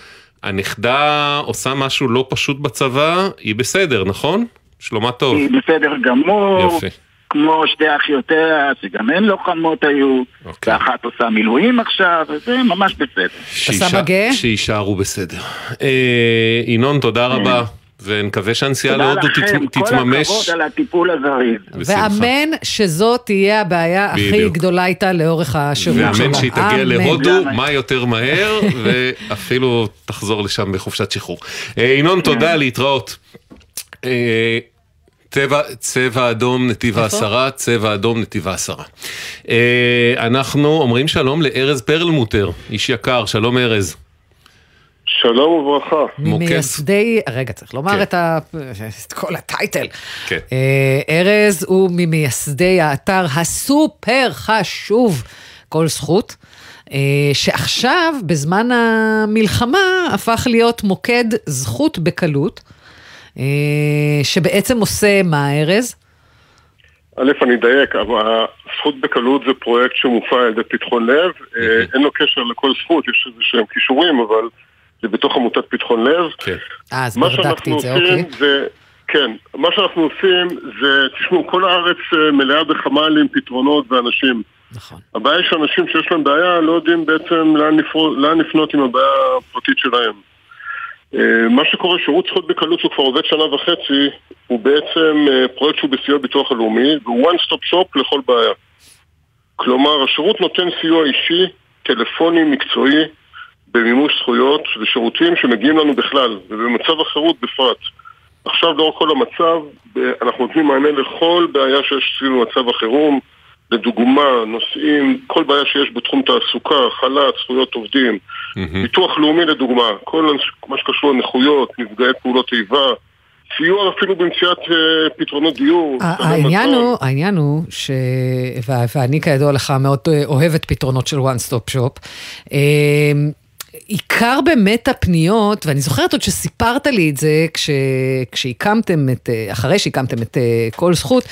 הנכדה עושה משהו לא פשוט בצבא, היא בסדר, נכון? שלומה טוב. היא בסדר גמור, יופי. כמו שתי אחיותיה, שגם הן לוחמות היו, אוקיי. ואחת עושה מילואים עכשיו, וזה ממש בסדר. גאה? שיישארו בסדר. אה, ינון, תודה רבה, ונקווה שהנסיעה תודה להודו לכם, תת- כל תתממש. הכבוד על הטיפול הזריז. ואמן שזאת תהיה הבעיה הכי. גדולה איתה לאורך השירות שלה. ואמן שהיא תגיע. להודו מה יותר מהר, ואפילו תחזור לשם בחופשת שחרור. אה, ינון, תודה, להתראות. צבע, צבע אדום נתיב העשרה, צבע אדום נתיב העשרה. אה, אנחנו אומרים שלום לארז פרלמוטר, איש יקר, שלום ארז. שלום וברכה. ממייסדי, רגע, צריך לומר כן. את, ה... את כל הטייטל. כן. אה, ארז הוא ממייסדי האתר הסופר חשוב, כל זכות, אה, שעכשיו, בזמן המלחמה, הפך להיות מוקד זכות בקלות, שבעצם עושה מה, ארז? א', אני אדייק, אבל הזכות בקלות זה פרויקט שמופע על ידי פתחון לב, אה, אין לו קשר לכל זכות, יש איזה שהם כישורים, אבל זה בתוך עמותת פתחון לב. כן. אה, אז מה בדקתי שאנחנו את זה, אוקיי. זה, כן, מה שאנחנו עושים זה, תשמעו, כל הארץ אה, מלאה בחמ"לים, פתרונות ואנשים. נכון. הבעיה היא שאנשים שיש להם בעיה לא יודעים בעצם לאן, לפרו, לאן לפנות עם הבעיה הפרטית שלהם. אה, מה שקורה, שירות זכות בקלות שהוא כבר עובד שנה וחצי, הוא בעצם אה, פרויקט שהוא בסיוע ביטוח הלאומי, והוא one stop shop לכל בעיה. כלומר, השירות נותן סיוע אישי, טלפוני, מקצועי, במימוש זכויות ושירותים שמגיעים לנו בכלל, ובמצב החירות בפרט. עכשיו, לאור כל המצב, אנחנו נותנים מענה לכל בעיה שיש סביב מצב החירום, לדוגמה, נושאים, כל בעיה שיש בתחום תעסוקה, חל"ת, זכויות עובדים, ביטוח לאומי לדוגמה, כל מה שקשור לנכויות, נפגעי פעולות איבה, סיוע אפילו במציאת אה, פתרונות דיור. העניין. הוא, העניין הוא, ש... ו- ואני כידוע לך מאוד אה, אוהבת פתרונות של one stop shop. עיקר באמת הפניות, ואני זוכרת עוד שסיפרת לי את זה כש, כשהקמתם את, אה, אחרי שהקמתם את אה, כל זכות,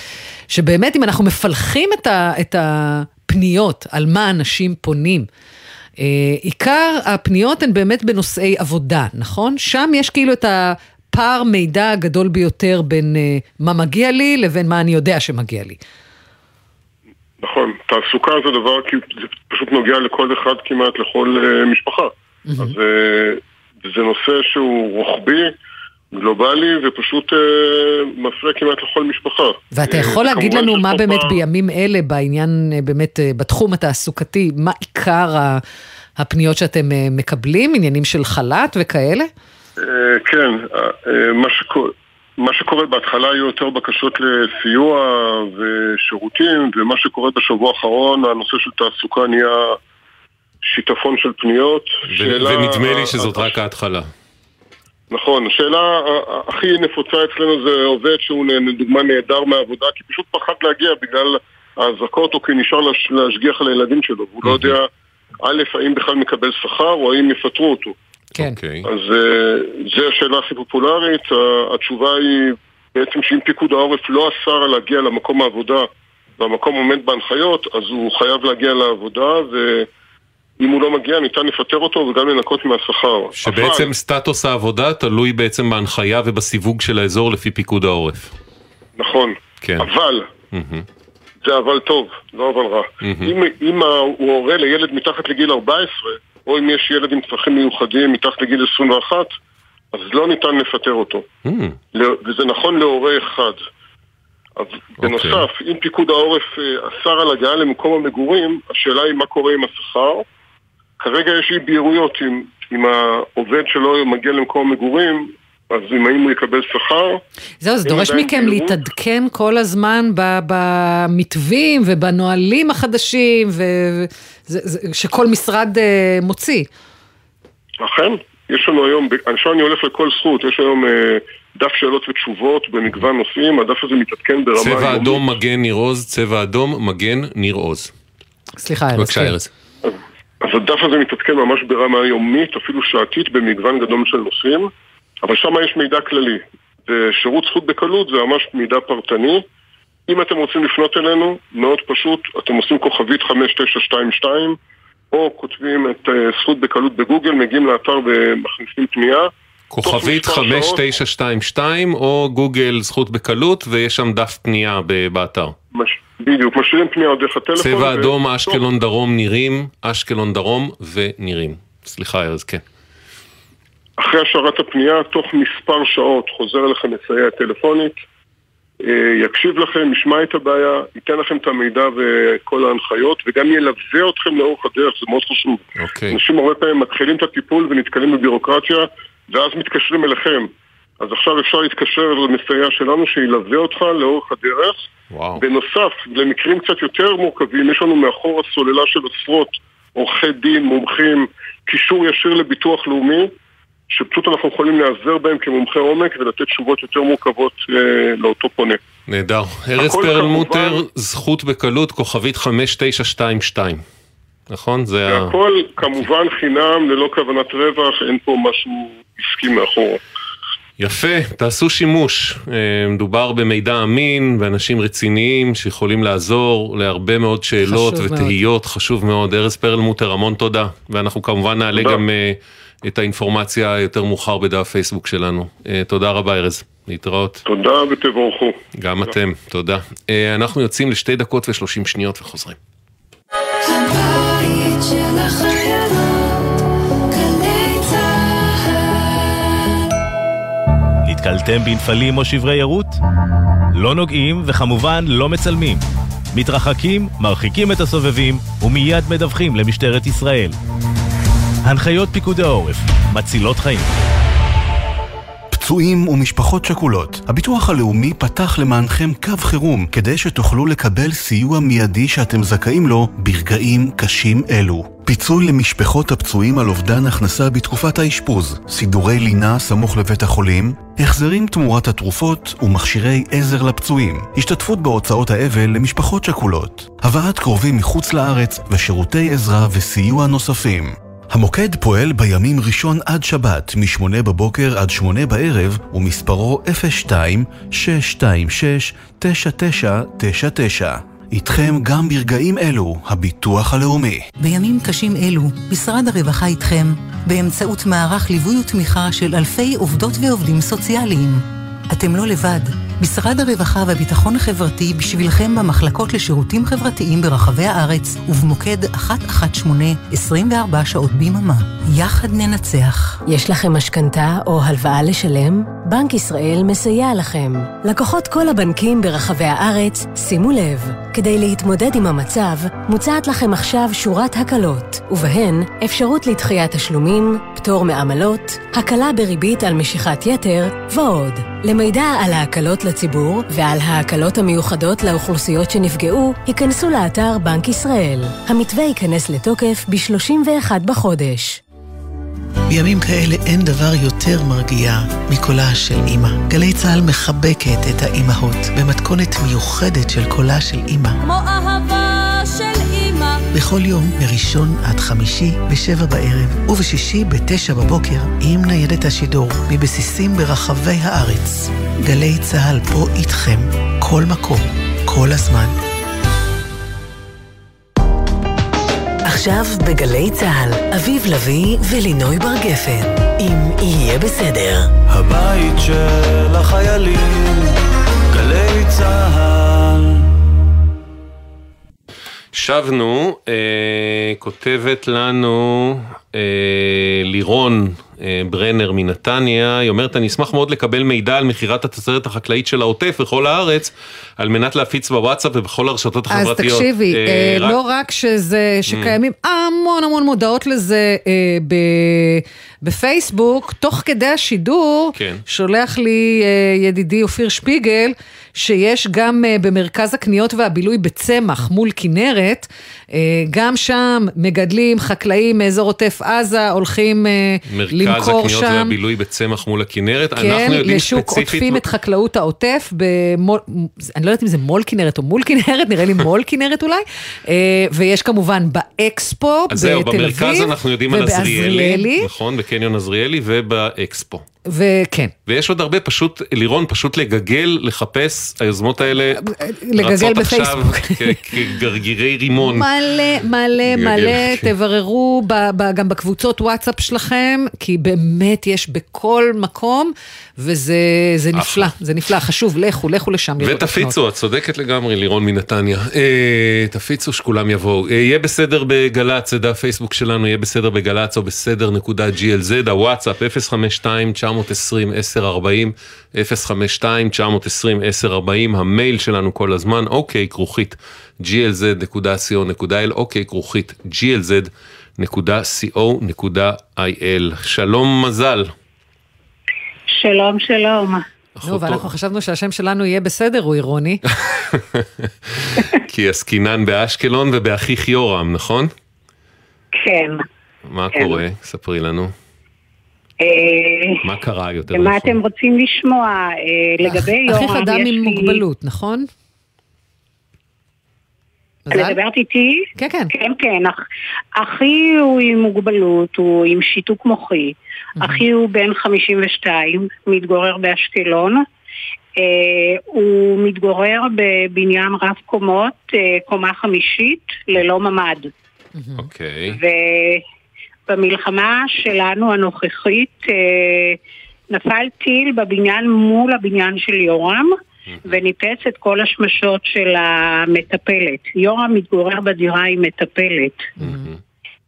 שבאמת אם אנחנו מפלחים את, ה, את הפניות על מה אנשים פונים, אה, עיקר הפניות הן באמת בנושאי עבודה, נכון? שם יש כאילו את הפער מידע הגדול ביותר בין אה, מה מגיע לי לבין מה אני יודע שמגיע לי. נכון, תעסוקה זה דבר, כי זה פשוט נוגע לכל אחד כמעט, לכל משפחה. אז אה, זה נושא שהוא רוחבי, גלובלי, ופשוט אה, מפריע כמעט לכל משפחה. ואתה אה, יכול להגיד לנו מה באמת. בימים אלה, בעניין, באמת, בתחום התעסוקתי, מה עיקר הפניות שאתם מקבלים, עניינים של חל"ת וכאלה? אה, כן, אה, מה שקורה... מה שקורה בהתחלה היו יותר בקשות לסיוע ושירותים, ומה שקורה בשבוע האחרון, הנושא של תעסוקה נהיה שיטפון של פניות. ו- שאלה- ונדמה לי שזאת רק ההתחלה. נכון, השאלה הכי נפוצה אצלנו זה עובד שהוא לדוגמה נעדר מהעבודה כי פשוט פחד להגיע בגלל האזעקות או כי נשאר להש- להשגיח על הילדים שלו והוא לא יודע א', האם בכלל מקבל שכר או האם יפטרו אותו. כן. אוקיי. אז אה, זו השאלה הכי פופולרית, התשובה היא בעצם שאם פיקוד העורף לא אסר להגיע למקום העבודה והמקום עומד בהנחיות, אז הוא חייב להגיע לעבודה ואם הוא לא מגיע ניתן לפטר אותו וגם לנקות מהשכר. שבעצם אבל- סטטוס העבודה תלוי בעצם בהנחיה ובסיווג של האזור לפי פיקוד העורף. נכון, כן. אבל, מהמם. זה אבל טוב, לא אבל רע. מהמם. אם, אם הוא הורה לילד מתחת לגיל 14, או אם יש ילד עם צרכים מיוחדים מתחת לגיל 21, אז לא ניתן לפטר אותו. לא- וזה נכון להורה אחד. אז אוקיי. בנוסף, אם פיקוד העורף אה, אסר על הגעה למקום המגורים, השאלה היא מה קורה עם השכר. כרגע יש אי בהירויות אם, אם העובד שלו מגיע למקום המגורים, אז אם האם הוא יקבל שכר. זהו, זה דורש מכם בהירות- להתעדכן כל הזמן במתווים ובנהלים החדשים, ו- זה- זה- שכל משרד אה, מוציא. אכן, יש לנו היום, עכשיו אני הולך לכל זכות, יש היום אה, דף שאלות ותשובות במגוון נושאים, הדף הזה מתעדכן ברמה צבע יומית. אדום מגן ניר עוז, צבע אדום מגן ניר עוז. סליחה, ארז. בבקשה כן. ארז. אז הדף הזה מתעדכן ממש ברמה יומית, אפילו שעתית, במגוון גדול של נושאים, אבל שם יש מידע כללי. ושירות זכות בקלות זה ממש מידע פרטני. אם אתם רוצים לפנות אלינו, מאוד פשוט, אתם עושים כוכבית 5922, או כותבים את אה, זכות בקלות בגוגל, מגיעים לאתר ומכניסים פנייה. כוכבית תוך מספר שעות, 5922 או גוגל זכות בקלות ויש שם דף פנייה באתר. מש... בדיוק, משאירים פנייה דרך הטלפון. צבע ו- אדום, טוב, אשקלון דרום נירים, אשקלון דרום ונירים. סליחה ארז, כן. אחרי השארת הפנייה, תוך מספר שעות חוזר אליכם מסייע טלפונית, אה, יקשיב לכם, ישמע את הבעיה, ייתן לכם את המידע וכל ההנחיות, וגם ילווה אתכם לאורך הדרך, זה מאוד חשוב. אוקיי. אנשים הרבה פעמים מתחילים את הטיפול ונתקלים בבירוקרטיה, ואז מתקשרים אליכם. אז עכשיו אפשר להתקשר למסייע שלנו שילווה אותך לאורך הדרך. וואו. בנוסף, למקרים קצת יותר מורכבים, יש לנו מאחור הסוללה של עשרות עורכי דין, מומחים, קישור ישיר לביטוח לאומי, שפשוט אנחנו יכולים להיעזר בהם כמומחי עומק ולתת תשובות יותר מורכבות אה, לאותו פונה. נהדר. ארז פרלמוטר, כמובן... זכות בקלות, כוכבית 5922. נכון? זה ה... הכל כמובן חינם, ללא כוונת רווח, אין פה משהו עסקי מאחור. יפה, תעשו שימוש. אה, מדובר במידע אמין ואנשים רציניים שיכולים לעזור להרבה מאוד שאלות ותהיות, מאוד. חשוב מאוד. ארז פרלמוטר, המון תודה. ואנחנו כמובן נעלה תודה. גם uh, את האינפורמציה יותר מאוחר בדף פייסבוק שלנו. Uh, תודה רבה ארז, להתראות. תודה ותבורכו. גם תודה. אתם, תודה. Uh, אנחנו יוצאים לשתי דקות ושלושים שניות וחוזרים. נתקלתם בנפלים או שברי ערות? לא נוגעים וכמובן לא מצלמים. מתרחקים, מרחיקים את הסובבים ומיד מדווחים למשטרת ישראל. הנחיות פיקוד העורף, מצילות חיים. פצועים ומשפחות שכולות, הביטוח הלאומי פתח למענכם קו חירום כדי שתוכלו לקבל סיוע מיידי שאתם זכאים לו ברגעים קשים אלו. פיצוי למשפחות הפצועים על אובדן הכנסה בתקופת האשפוז, סידורי לינה סמוך לבית החולים, החזרים תמורת התרופות ומכשירי עזר לפצועים, השתתפות בהוצאות האבל למשפחות שכולות, הבאת קרובים מחוץ לארץ ושירותי עזרה וסיוע נוספים. המוקד פועל בימים ראשון עד שבת, מ-8 בבוקר עד 8 בערב, ומספרו 02-626-9999. איתכם גם ברגעים אלו, הביטוח הלאומי. בימים קשים אלו, משרד הרווחה איתכם, באמצעות מערך ליווי ותמיכה של אלפי עובדות ועובדים סוציאליים. אתם לא לבד. משרד הרווחה והביטחון החברתי בשבילכם במחלקות לשירותים חברתיים ברחבי הארץ ובמוקד 118 24 שעות ביממה. יחד ננצח. יש לכם משכנתה או הלוואה לשלם? בנק ישראל מסייע לכם. לקוחות כל הבנקים ברחבי הארץ, שימו לב, כדי להתמודד עם המצב, מוצעת לכם עכשיו שורת הקלות, ובהן אפשרות לדחיית תשלומים, פטור מעמלות, הקלה בריבית על משיכת יתר ועוד. למידע על ההקלות לציבור ועל ההקלות המיוחדות לאוכלוסיות שנפגעו, היכנסו לאתר בנק ישראל. המתווה ייכנס לתוקף ב-31 בחודש. בימים כאלה אין דבר יותר מרגיע מקולה של אימא. גלי צה"ל מחבקת את האימהות במתכונת מיוחדת של קולה של אימא. כמו אימא. בכל יום, מראשון עד חמישי, בשבע בערב, ובשישי בתשע בבוקר, עם ניידת השידור, מבסיסים ברחבי הארץ. גלי צה"ל פה איתכם, כל מקום, כל הזמן. עכשיו בגלי צה"ל, אביב לביא ולינוי בר גפן, אם יהיה בסדר. הבית שבנו, אה, כותבת לנו אה, לירון אה, ברנר מנתניה, היא אומרת, אני אשמח מאוד לקבל מידע על מכירת התוצרת החקלאית של העוטף בכל הארץ, על מנת להפיץ בוואטסאפ ובכל הרשתות החברתיות. אז תקשיבי, אה, אה, רק... לא רק שזה, mm. שקיימים mm. המון המון מודעות לזה אה, ב, בפייסבוק, תוך כדי השידור, כן. שולח לי אה, ידידי אופיר שפיגל, שיש גם uh, במרכז הקניות והבילוי בצמח מול כנרת, uh, גם שם מגדלים חקלאים מאזור עוטף עזה הולכים uh, למכור שם. מרכז הקניות והבילוי בצמח מול הכנרת, כן, אנחנו יודעים לשוק ספציפית... עוטפים את חקלאות העוטף, במול, אני לא יודעת אם זה מול כנרת או מול כנרת, נראה לי מול כנרת אולי, ויש כמובן באקספו בתל אביב, אז זהו, במרכז אנחנו יודעים על עזריאלי, נכון, בקניון עזריאלי ובאקספו. וכן. ויש עוד הרבה פשוט, לירון, פשוט לגגל, לחפש, היוזמות האלה לגגל בפייסבוק. כגרגירי רימון. מלא, מלא, מלא. תבררו ב, ב, גם בקבוצות וואטסאפ שלכם, כי באמת יש בכל מקום, וזה נפלא, זה נפלא, חשוב, לכו, לכו לשם. ותפיצו, את צודקת לגמרי, לירון מנתניה. אה, תפיצו שכולם יבואו. אה, יהיה בסדר בגל"צ, זה דף פייסבוק שלנו, יהיה בסדר בגל"צ או בסדר נקודה glz, הוואטסאפ 052 920 1040 052 920 1040 המייל שלנו כל הזמן, אוקיי, כרוכית glz.co.il, אוקיי, כרוכית glz.co.il. שלום מזל. שלום, שלום. נו, ואנחנו חשבנו שהשם שלנו יהיה בסדר, הוא אירוני. כי עסקינן באשקלון ובאחיך יורם, נכון? כן. מה כן. קורה? ספרי לנו. מה קרה יותר מה? אתם רוצים לשמוע אה, לגבי יורם? אחיך אדם עם מוגבלות, נכון? את מדברת איתי? כן, כן. כן, כן. אח, אחי הוא עם מוגבלות, הוא עם שיתוק מוחי. אחי הוא בן 52, מתגורר באשקלון. אה, הוא מתגורר בבניין רב קומות, אה, קומה חמישית, ללא ממ"ד. אוקיי. ובמלחמה שלנו הנוכחית אה, נפל טיל בבניין מול הבניין של יורם וניפץ את כל השמשות של המטפלת. יורם מתגורר בדירה עם מטפלת.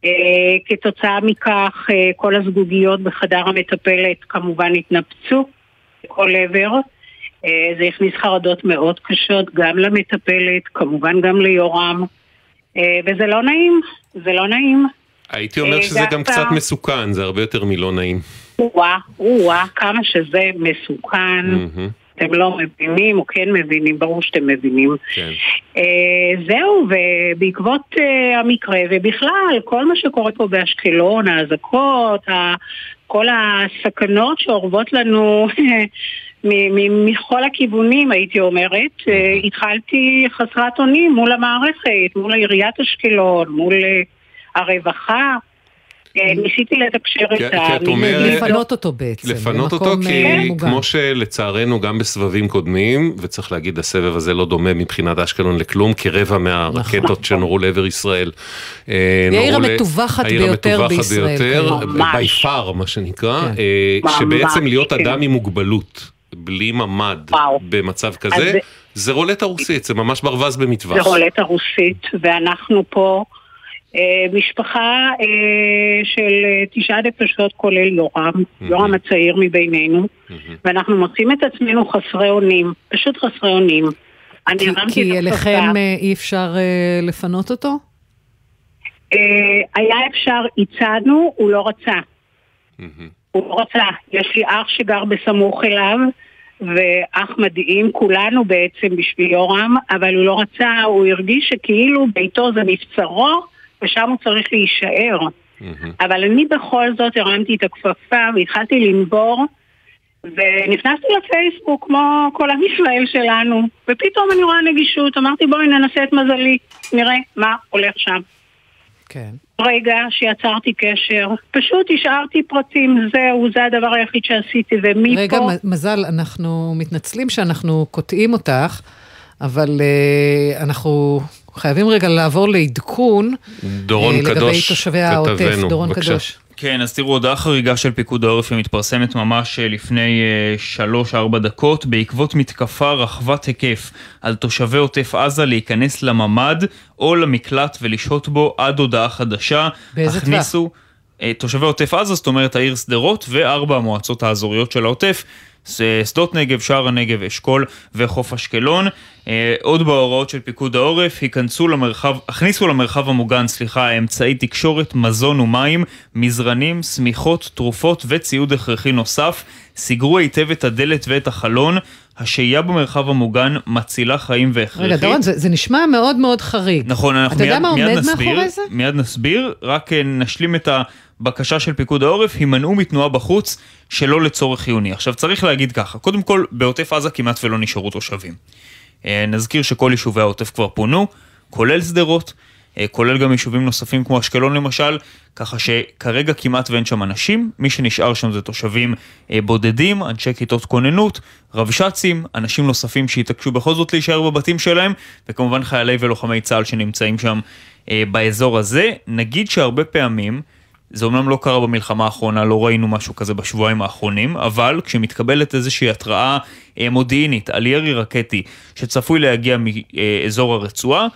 אה, כתוצאה מכך אה, כל הזגוגיות בחדר המטפלת כמובן התנפצו לכל עבר. זה הכניס חרדות מאוד קשות גם למטפלת, כמובן גם ליורם. וזה לא נעים, זה לא נעים. הייתי אומר אה, שזה גם קצת מסוכן, זה הרבה יותר מלא נעים. או-אה, או-אה, כמה שזה מסוכן. אתם לא מבינים, או כן מבינים, ברור שאתם מבינים. כן. אה, זהו, ובעקבות אה, המקרה, ובכלל, כל מה שקורה פה באשקלון, האזעקות, כל הסכנות שאורבות לנו מכל הכיוונים, הייתי אומרת, אה, התחלתי חסרת אונים מול המערכת, מול עיריית אשקלון, מול אה, הרווחה. אה, ניסיתי לתקשר כי- איתם. כי את אומרת- לפנות אותו בעצם. לפנות אותו כי אה, מוגן. כמו שלצערנו גם בסבבים קודמים, וצריך להגיד הסבב הזה לא דומה מבחינת אשקלון לכלום, כרבע מהרקטות שנורו לעבר ישראל. אה, היא העיר המטווחת העיר ביותר המטווחת בישראל ביותר, כיום. by far מה שנקרא, כן. שבעצם להיות כן. אדם עם מוגבלות, בלי ממ"ד, במצב כזה, זה- רולטה רוסית, זה ממש ברווז במטווח. זה רולטה רוסית, ואנחנו פה משפחה אה, של אה, תשעה נפשות כולל יורם, יורם הצעיר מבינינו, ואנחנו מוצאים את עצמנו חסרי אונים, פשוט חסרי אונים. אני כי- כי אליכם. אה, אי אפשר אה, לפנות אותו? אה, היה אפשר, הצענו, הוא לא רצה. הוא לא רצה. יש לי אח שגר בסמוך אליו, ואח מדהים, כולנו בעצם בשביל יורם, אבל הוא לא רצה, הוא הרגיש שכאילו ביתו זה מבצרו, ושם הוא צריך להישאר. אבל אני בכל זאת הרמתי את הכפפה והתחלתי לנבור, ונכנסתי לפייסבוק כמו כל עם ישראל שלנו, ופתאום אני רואה נגישות, אמרתי בואי ננסה את מזלי, נראה מה הולך שם. כן. רגע שיצרתי קשר, פשוט השארתי פרטים, זהו, זה הדבר היחיד שעשיתי, ומפה... רגע, מזל, אנחנו מתנצלים שאנחנו קוטעים אותך, אבל אה, אנחנו חייבים רגע לעבור לעדכון. דורון אה, לגבי קדוש, תושבי העוטף. כתבנו, דורון בבקשה. קדוש. כן, אז תראו, הודעה חריגה של פיקוד העורף שמתפרסמת ממש אה, לפני 3-4 דקות, בעקבות מתקפה רחבת היקף על תושבי עוטף עזה להיכנס לממ"ד או למקלט ולשהות בו עד הודעה חדשה. באיזה טווח? הכניסו, אה, תושבי עוטף עזה, זאת אומרת העיר שדרות וארבע המועצות האזוריות של העוטף. שדות נגב, שער הנגב, אשכול וחוף אשקלון. אה, עוד בהוראות של פיקוד העורף, היכנסו למרחב, הכניסו למרחב המוגן, סליחה, אמצעי תקשורת, מזון ומים, מזרנים, שמיכות, תרופות וציוד הכרחי נוסף. סגרו היטב את הדלת ואת החלון. השהייה במרחב המוגן מצילה חיים והכרחית. רגע, דורון, זה, זה נשמע מאוד מאוד חריג. נכון, אנחנו אתה יודע מיד, מה מיד עומד נסביר, מאחורי זה? מיד נסביר, רק אה, נשלים את הבקשה של פיקוד העורף, הימנעו מתנועה בחוץ שלא לצורך חיוני. עכשיו צריך להגיד ככה, קודם כל, בעוטף עזה כמעט ולא נשארו תושבים. אה, נזכיר שכל יישובי העוטף כבר פונו, כולל שדרות, אה, כולל גם יישובים נוספים כמו אשקלון למשל, ככה שכרגע כמעט ואין שם אנשים, מי שנשאר שם זה תושבים אה, בודדים, אנשי כיתות כוננות, רבש"צים, אנשים נוספים שהתעקשו בכל זאת להישאר בבתים שלהם, וכמובן חיילי ולוחמי צה"ל שנמצאים שם באזור הזה. נגיד שהרבה פעמים, זה אומנם לא קרה במלחמה האחרונה, לא ראינו משהו כזה בשבועיים האחרונים, אבל כשמתקבלת איזושהי התראה אה, מודיעינית על ירי רקטי שצפוי להגיע מאזור הרצועה,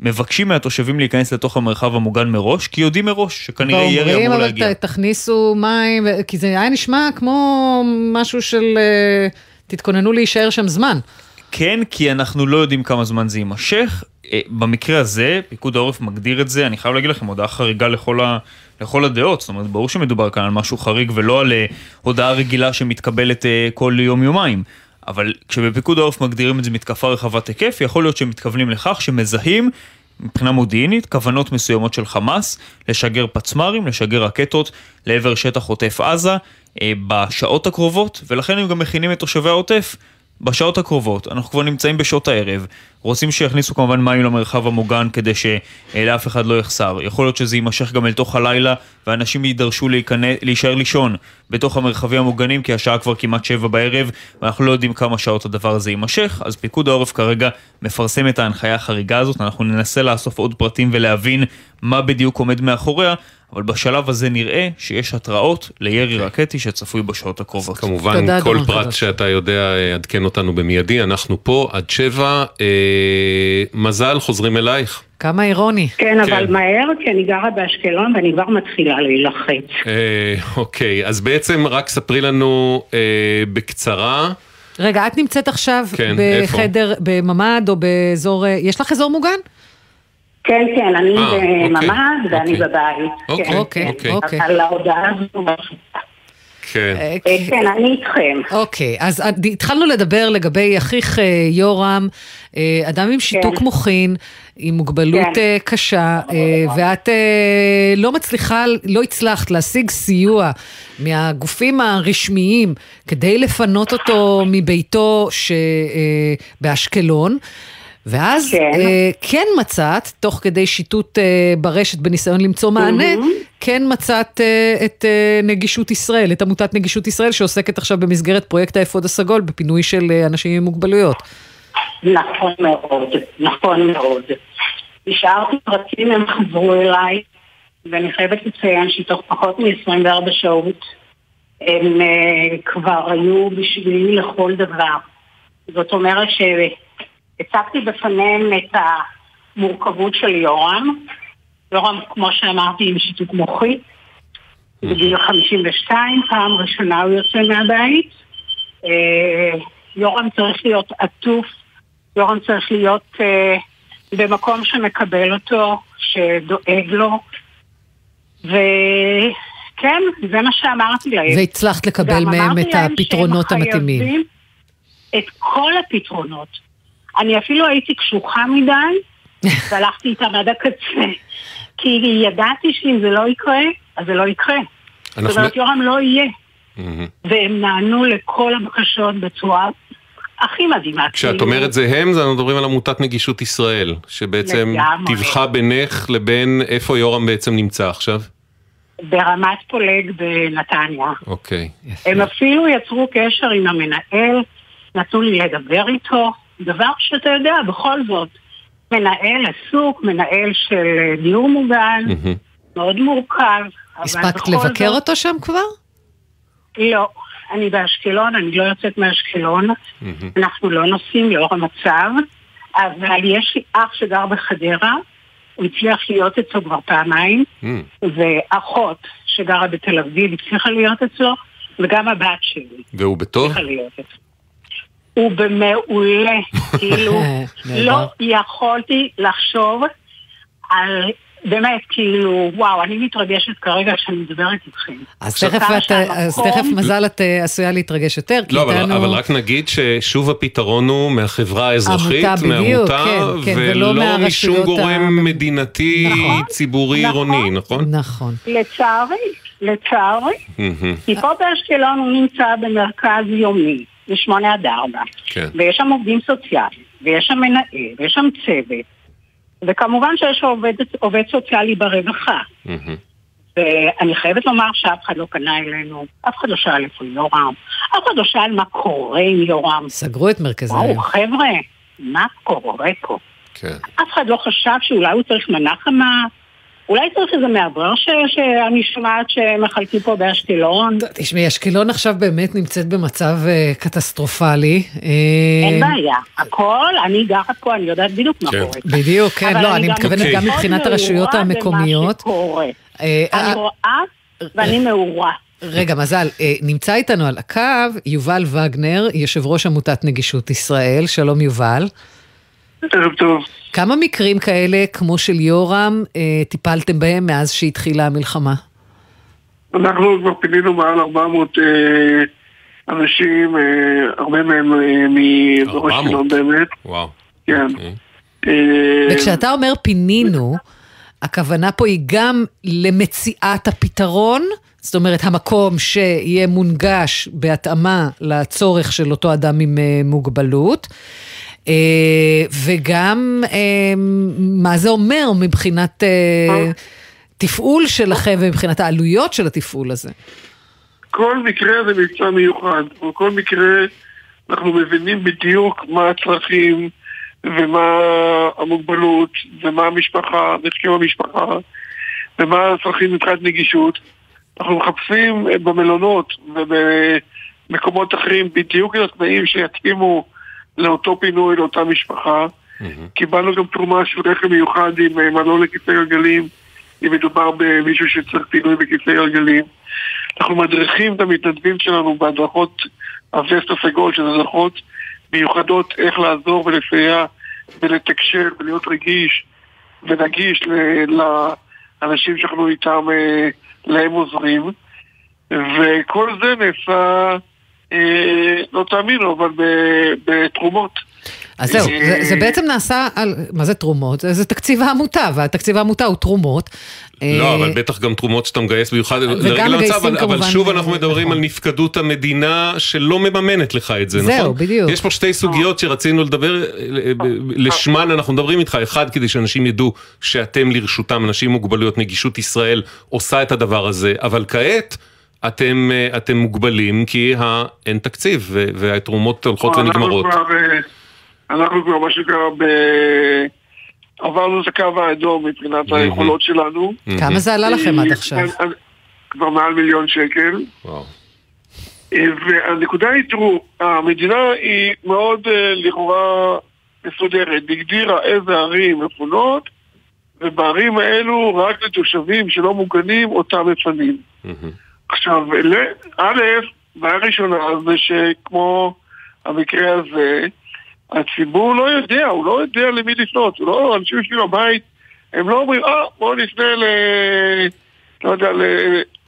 מבקשים מהתושבים להיכנס לתוך המרחב המוגן מראש, כי יודעים מראש שכנראה ירי ואומרים, אמור אבל להגיע. ת- תכניסו מים, כי זה היה נשמע כמו משהו של אה, תתכוננו להישאר שם זמן. כן, כי אנחנו לא יודעים כמה זמן זה יימשך. אה, במקרה הזה, פיקוד העורף מגדיר את זה, אני חייב להגיד לכם, הודעה חריגה לכל, ה, לכל הדעות. זאת אומרת, ברור שמדובר כאן על משהו חריג ולא על אה, הודעה רגילה שמתקבלת אה, כל יום-יומיים. אבל כשבפיקוד העורף מגדירים את זה מתקפה רחבת היקף, יכול להיות שהם מתכוונים לכך שמזהים מבחינה מודיעינית, כוונות מסוימות של חמאס, לשגר פצמ"רים, לשגר רקטות לעבר שטח עוטף עזה אה, בשעות הקרובות, ולכן הם גם מכינים את תושבי העוטף בשעות הקרובות, אנחנו כבר נמצאים בשעות הערב, רוצים שיכניסו כמובן מים למרחב המוגן כדי שלאף אחד לא יחסר. יכול להיות שזה יימשך גם אל תוך הלילה ואנשים יידרשו להיכנס, להישאר לישון בתוך המרחבים המוגנים כי השעה כבר כמעט שבע בערב ואנחנו לא יודעים כמה שעות הדבר הזה יימשך, אז פיקוד העורף כרגע מפרסם את ההנחיה החריגה הזאת, אנחנו ננסה לאסוף עוד פרטים ולהבין מה בדיוק עומד מאחוריה. אבל בשלב הזה נראה שיש התראות לירי רקטי שצפוי בשעות הקרובות. כמובן, כל פרט חדש. שאתה יודע, עדכן אותנו במיידי, אנחנו פה עד שבע. מזל, חוזרים אלייך. כמה אירוני. כן, כן, אבל מהר, כי אני גרה באשקלון ואני כבר מתחילה להילחץ. אה, אוקיי, אז בעצם רק ספרי לנו אה, בקצרה. רגע, את נמצאת עכשיו כן, בחדר, איפה? בממ"ד או באזור, אה, יש לך אזור מוגן? כן, כן, אני אה, בממ"ד אוקיי. ואני אוקיי. בבית. אוקיי, כן. אוקיי, אוקיי. על ההודעה הזו. כן. אה, כן, אני איתכם. אוקיי, אז התחלנו לדבר לגבי אחיך אה, יורם, אדם עם שיתוק כן. מוחין, עם מוגבלות כן. קשה, ואת לא מצליחה, לא הצלחת להשיג סיוע מהגופים הרשמיים כדי לפנות אותו מביתו באשקלון. ואז כן. אה, כן מצאת, תוך כדי שיטוט אה, ברשת בניסיון למצוא מענה, mm-hmm. כן מצאת אה, את אה, נגישות ישראל, את עמותת נגישות ישראל, שעוסקת עכשיו במסגרת פרויקט האפוד הסגול בפינוי של אה, אנשים עם מוגבלויות. נכון מאוד, נכון מאוד. השארתי פרטים, הם חזרו אליי, ואני חייבת לציין שתוך פחות מ-24 שעות הם uh, כבר היו בשבילי לכל דבר. זאת אומרת ש... הצגתי בפניהם את המורכבות של יורם. יורם, כמו שאמרתי, עם שיתוק מוחי. בגיל 52, פעם ראשונה הוא יוצא מהבית. אה, יורם צריך להיות עטוף, יורם צריך להיות אה, במקום שמקבל אותו, שדואג לו. וכן, זה מה שאמרתי להם. והצלחת לקבל מהם את הפתרונות המתאימים. את כל הפתרונות. אני אפילו הייתי קשוחה מדי, והלכתי איתם עד הקצה. כי ידעתי שאם זה לא יקרה, אז זה לא יקרה. זאת אומרת, יורם לא יהיה. והם נענו לכל הבקשות בצורה הכי מדהימה. כשאת. אומרת זה הם, אנחנו מדברים על עמותת נגישות ישראל, שבעצם טיווחה בינך לבין איפה יורם בעצם נמצא עכשיו? ברמת פולג בנתניה. אוקיי. הם אפילו יצרו קשר עם המנהל, נתנו לי לדבר איתו, דבר שאתה יודע, בכל זאת, מנהל עסוק, מנהל של דיור מוגן, מאוד מורכב. הספקת לבקר זאת... אותו שם כבר? לא. אני באשקלון, אני לא יוצאת מאשקלון, אנחנו לא נוסעים לאור המצב, אבל יש לי אח שגר בחדרה, הוא הצליח להיות אצלו כבר פעמיים, ואחות שגרה בתל אביב הצליחה להיות אצלו, וגם הבת שלי. והוא בטוב? הצליחה להיות אצלו. הוא במעולה, כאילו, לא יכולתי לחשוב על... באמת, כאילו, וואו, אני מתרגשת כרגע כשאני מדברת איתכם. אז תכף, את, אז תכף מזל את אה, עשויה להתרגש יותר, כי לא, איתנו... אבל, אבל רק נגיד ששוב הפתרון הוא מהחברה האזרחית, עמותה בדיוק, מהעמותה, כן, כן, ולא משום גורם ה... מדינתי, נכון, ציבורי, נכון, עירוני, נכון? נכון. לצערי, לצערי, כי פה באשקלון הוא נמצא במרכז יומי. משמונה עד ארבע. כן. ויש שם עובדים סוציאליים, ויש שם מנהל, ויש שם צוות, וכמובן שיש עובד, עובד סוציאלי ברווחה. Mm-hmm. ואני חייבת לומר שאף אחד לא פנה אלינו, אף אחד לא שאל איפה יורם, אף אחד לא שאל מה קורה עם יורם. סגרו את מרכזי וואו, חבר'ה, מה קורה פה? כן. אף אחד לא חשב שאולי הוא צריך מנה חמה, אולי צריך איזה מאוורר שאני שומעת שמחלקים פה באשקלון. תשמעי, אשקלון עכשיו באמת נמצאת במצב אה, קטסטרופלי. אה, אין בעיה, הכל, אני גרה פה, אני יודעת בדיוק מה כן. קורה. בדיוק, כן, לא, אני מתכוונת גם מבחינת הרשויות המקומיות. אה, אני רואה ואני מעורה. רגע, מזל, נמצא איתנו על הקו יובל וגנר, יושב ראש עמותת נגישות ישראל. שלום יובל. ערב טוב. כמה מקרים כאלה, כמו של יורם, אה, טיפלתם בהם מאז שהתחילה המלחמה? אנחנו כבר פינינו מעל 400 אה, אנשים, אה, הרבה מהם אה, מאזור אשקלון באמת. וואו. כן. Okay. וכשאתה אומר פינינו, הכוונה פה היא גם למציאת הפתרון, זאת אומרת, המקום שיהיה מונגש בהתאמה לצורך של אותו אדם עם אה, מוגבלות. אה, וגם אה, מה זה אומר מבחינת תפעול שלכם ומבחינת העלויות של התפעול הזה. כל מקרה זה מבצע מיוחד. כל מקרה אנחנו מבינים בדיוק מה הצרכים ומה המוגבלות ומה המשפחה, והסכם המשפחה ומה הצרכים מבחינת נגישות. אנחנו מחפשים במלונות ובמקומות אחרים בדיוק את התנאים שיתאימו לאותו פינוי, לאותה משפחה. Mm-hmm. קיבלנו גם תרומה של רכב מיוחד עם אה, מלון לכיסא גלגלים, אם מדובר במישהו שצריך פינוי בכיסא גלגלים. אנחנו מדריכים את המתנדבים שלנו בהדרכות הווסט הסגול, שזה הדרכות מיוחדות איך לעזור ולסייע ולתקשר ולהיות רגיש ונגיש לאנשים שאנחנו איתם אה, להם עוזרים, וכל זה נעשה, לא תאמינו, אבל בתרומות. אז זהו, זה, זה בעצם נעשה על, מה זה תרומות? זה, זה תקציב העמותה, והתקציב העמותה הוא תרומות. לא, אה, אבל בטח גם תרומות שאתה מגייס במיוחד לרגל המצב, אבל, אבל שוב אנחנו מדברים נכון. על נפקדות המדינה שלא מממנת לך את זה, זהו, נכון? זהו, בדיוק. יש פה שתי סוגיות שרצינו לדבר, לשמן אנחנו מדברים איתך, אחד, כדי שאנשים ידעו שאתם לרשותם, אנשים עם מוגבלויות, נגישות ישראל עושה את הדבר הזה, אבל כעת... אתם, אה, אתם מוגבלים כי אין תקציב והתרומות הולכות ונגמרות. אנחנו כבר, אה, אנחנו כבר מה שנקרא ב... עברנו את הקו האדום מבחינת היכולות שלנו. כמה זה עלה לכם עד עכשיו? כבר מעל מיליון שקל. אה, והנקודה היא, תראו, המדינה היא מאוד לכאורה מסודרת, הגדירה איזה ערים מפונות, ובערים האלו רק לתושבים שלא מוגנים אותם מפנים. עכשיו, א', בעיה ראשונה זה שכמו המקרה הזה, הציבור לא יודע, הוא לא יודע למי לפנות, הוא לא, אנשים יושבים בבית, הם לא אומרים, אה, בואו נפנה ל... לא יודע, ל...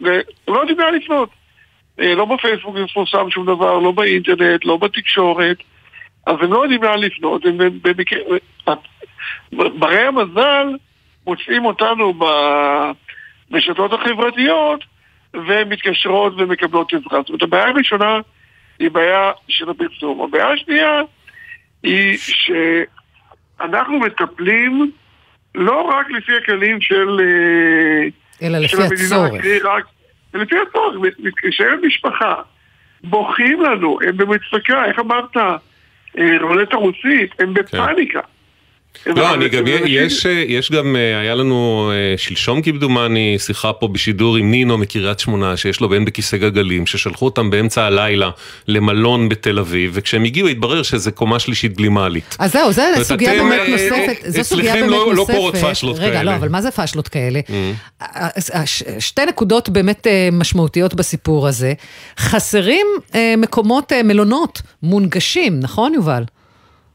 ל... הם לא לאן לפנות. אה, לא בפייסבוק מפורסם שום דבר, לא באינטרנט, לא בתקשורת, אז הם לא יודעים לאן לפנות, הם במקרה... ברי המזל מוצאים אותנו ברשתות החברתיות והן מתקשרות ומקבלות עזרה. זאת אומרת, הבעיה הראשונה היא בעיה של הפרסום. הבעיה השנייה היא שאנחנו מטפלים לא רק לפי הכללים של... אה, אלא לפי הצורך. רק, לפי הצורך, מתקשרת משפחה, בוכים לנו, הם במצפקה, איך אמרת? אה, רולטה רוסית, הם כן. בפאניקה. כן. לא, אני גם, יש, יש גם, אה, היה לנו אה, שלשום כמדומני שיחה פה בשידור עם נינו מקריית שמונה, שיש לו בן בכיסא גלגלים, ששלחו אותם באמצע הלילה למלון בתל אביב, וכשהם הגיעו התברר שזה קומה שלישית בלי מעלית. אז זהו, זו סוגיה באמת אה, נוספת. זו סוגיה באמת לא, נוספת. לא קורות פאשלות כאלה. רגע, לא, אבל מה זה פאשלות כאלה? Mm. שתי נקודות באמת משמעותיות בסיפור הזה. חסרים מקומות, מלונות מונגשים, נכון יובל?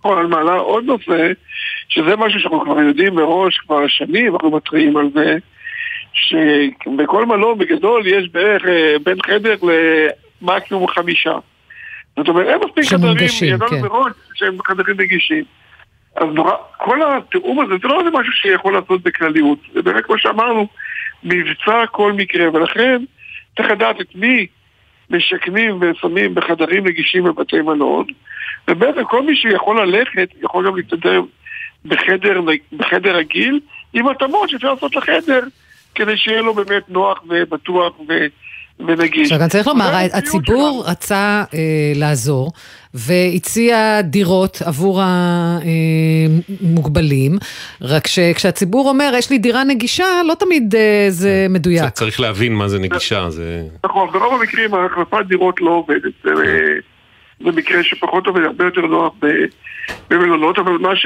נכון, על מעלה עוד נושא, שזה משהו שאנחנו כבר יודעים מראש כבר שנים, אנחנו מתריעים על זה, שבכל מלון בגדול יש בערך אה, בין חדר למקסימום חמישה. זאת אומרת, אין מספיק חדרים, ידענו כן. מראש שהם חדרים נגישים. אז נורא, כל התיאום הזה, זה לא איזה משהו שיכול לעשות בכלליות. זה באמת, כמו שאמרנו, מבצע כל מקרה, ולכן צריך לדעת את מי משכנים ושמים בחדרים נגישים בבתי מלון, ובעצם כל מי שיכול ללכת, יכול גם להסתדר בחדר, בחדר רגיל, עם התאמות שאפשר לעשות לחדר, כדי שיהיה לו באמת נוח ובטוח ו... ונגיש. עכשיו, גם צריך לומר, הציבור שלנו. רצה אה, לעזור והציע דירות עבור המוגבלים, אה, רק שכשהציבור אומר, יש לי דירה נגישה, לא תמיד אה, זה מדויק. צריך להבין מה זה נגישה, זה... נכון, ברוב המקרים החלפת דירות לא עובדת. זה, זה מקרה שפחות עובד, הרבה יותר נוח במלונות, אבל מה ש...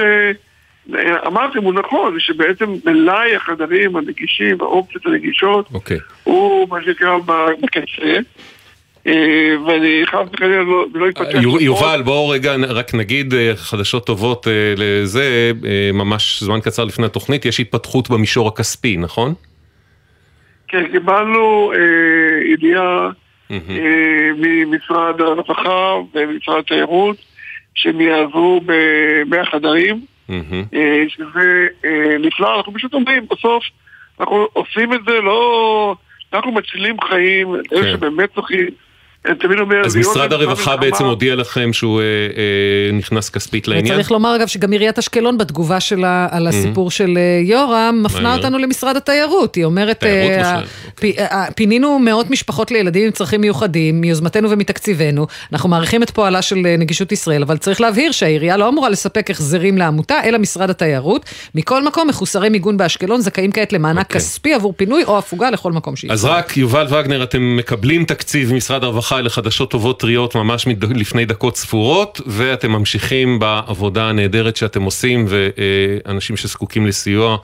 אמרתם הוא נכון, שבעצם מלאי החדרים הנגישים, האופציות הנגישות, okay. אוקיי. הוא מה שנקרא בקצה. אה, ואני חייב וחלילה לא, לא יתפתח. יובל, בואו רגע רק נגיד אה, חדשות טובות אה, לזה, ממש זמן קצר לפני התוכנית, יש התפתחות במישור הכספי, נכון? כן, קיבלנו ידיעה ממשרד הרווחה ומשרד התיירות שהם יעזרו במאה חדרים. אה, שזה אה, נפלא, אנחנו פשוט אומרים, בסוף אנחנו עושים את זה לא... אנחנו מצילים חיים, אלה כן. שבאמת צריכים. אני תמיד אומר... אז להיות משרד הרווחה בעצם הודיע לכם שהוא אה, אה, נכנס כספית לעניין? וצריך לומר אגב שגם עיריית אשקלון בתגובה שלה על הסיפור של אה, יורם מפנה. אותנו למשרד התיירות. היא אומרת, אה, פ- אה, פינינו מאות משפחות לילדים עם צרכים מיוחדים מיוזמתנו ומתקציבנו. אנחנו מעריכים את פועלה של אה, נגישות ישראל, אבל צריך להבהיר שהעירייה לא אמורה לספק החזרים לעמותה, אלא משרד התיירות. מכל מקום, מחוסרי מיגון באשקלון זכאים כעת למענק כספי עבור פינוי או הפוגה לכל מקום שיהיה. אז רק, יובל וגנר, אתם מקבלים תקציב ממשרד הרווחה לחדשות טובות טריות ממש מד- לפני דקות ספורות, ואתם ממשיכים בעבודה הנהדרת שאתם עושים, ואנשים שזקוקים לסיוע